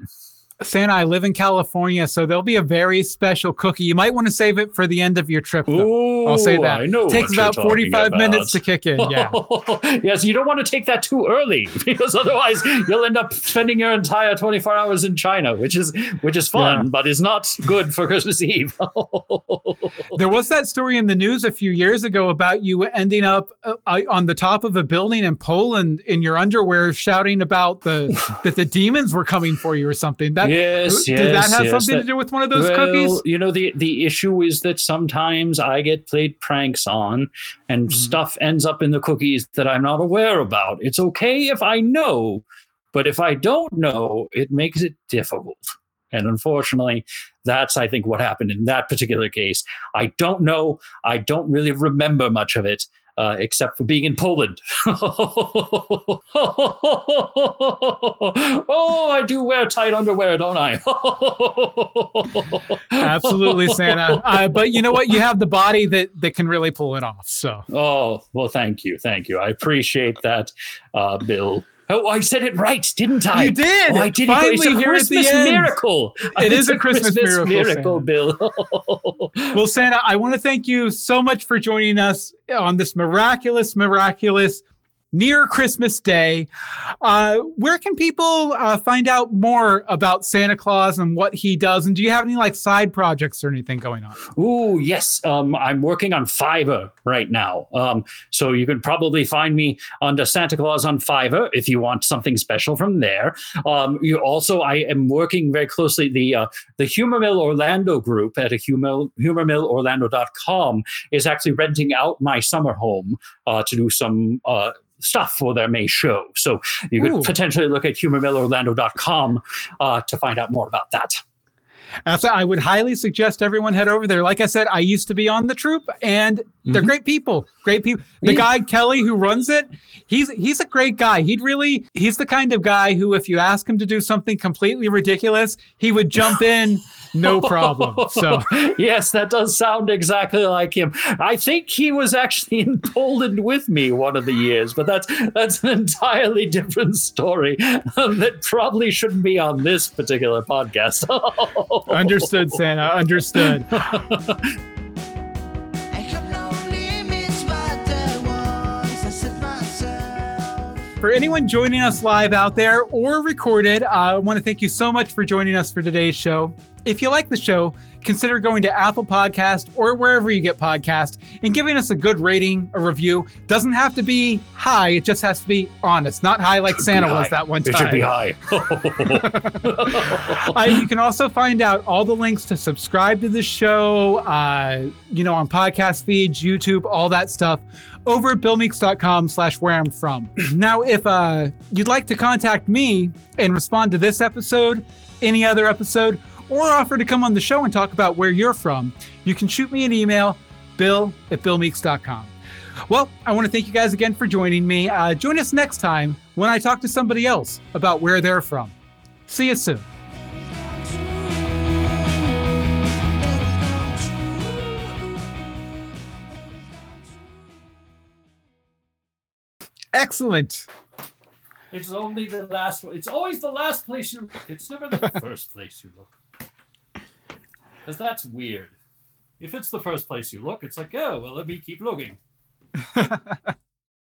Santa, I live in California, so there'll be a very special cookie. You might want to save it for the end of your trip. Though. I'll say that. I know it takes about 45 minutes to kick in. Yeah. yes, you don't want to take that too early because otherwise you'll end up spending your entire 24 hours in China, which is which is fun, Yeah. but is not good for Christmas Eve. There was that story in the news a few years ago about you ending up uh, on the top of a building in Poland in your underwear, shouting about the that the demons were coming for you or something. That yes, did yes, that have yes, something that- to do with one of those well, cookies? You know, the the issue is that sometimes I get played pranks on, and Mm-hmm. stuff ends up in the cookies that I'm not aware about. It's okay if I know, but if I don't know, it makes it difficult. And unfortunately, that's I think what happened in that particular case. I don't know. I don't really remember much of it. Uh, except for being in Poland. oh, I do wear tight underwear, don't I? Absolutely, Santa. Uh, but you know what? You have the body that that can really pull it off. So Oh, well, thank you. Thank you. I appreciate that, uh, Bill. Oh, I said it right, didn't I? You did. Oh, I did. Finally it's a the Christmas miracle. It's is a Christmas miracle, miracle, Bill. well, Santa, I want to thank you so much for joining us on this miraculous, miraculous near Christmas Day. Uh, where can people uh, find out more about Santa Claus and what he does? And do you have any like side projects or anything going on? Ooh, yes. Um, I'm working on Fiverr right now. Um, so you can probably find me under Santa Claus on Fiverr if you want something special from there. Um, you also, I am working very closely. The uh, the Humor Mill Orlando group at a humor, humormillorlando.com is actually renting out my summer home uh, to do some uh, stuff for their May show. So you could Ooh. potentially look at humormillorlando.com uh, to find out more about that. So I would highly suggest everyone head over there. Like I said, I used to be on the troupe, and they're great people. Great people. The Yeah. guy Kelly who runs it, he's he's a great guy. He'd really he's the kind of guy who, if you ask him to do something completely ridiculous, he would jump in, no problem. So yes, that does sound exactly like him. I think he was actually in Poland with me one of the years, but that's that's an entirely different story um, that probably shouldn't be on this particular podcast. understood, Santa. Understood. For anyone joining us live out there or recorded, I want to thank you so much for joining us for today's show. If you like the show, consider going to Apple Podcast or wherever you get podcast and giving us a good rating, a review. Doesn't have to be high, it just has to be honest. Not high like Santa was that one time. It should be high. uh, you can also find out all the links to subscribe to the show, uh, you know, on podcast feeds, YouTube, all that stuff over at billmeeks.com slash where I'm from. now, if uh, you'd like to contact me and respond to this episode, any other episode, or offer to come on the show and talk about where you're from, you can shoot me an email, bill at billmeeks.com. Well, I want to thank you guys again for joining me. Uh, join us next time when I talk to somebody else about where they're from. See you soon. Excellent. It's only the last. It's always the last place you look. It's never the first place you look. Because that's weird. If it's the first place you look, it's like, oh, well, let me keep looking.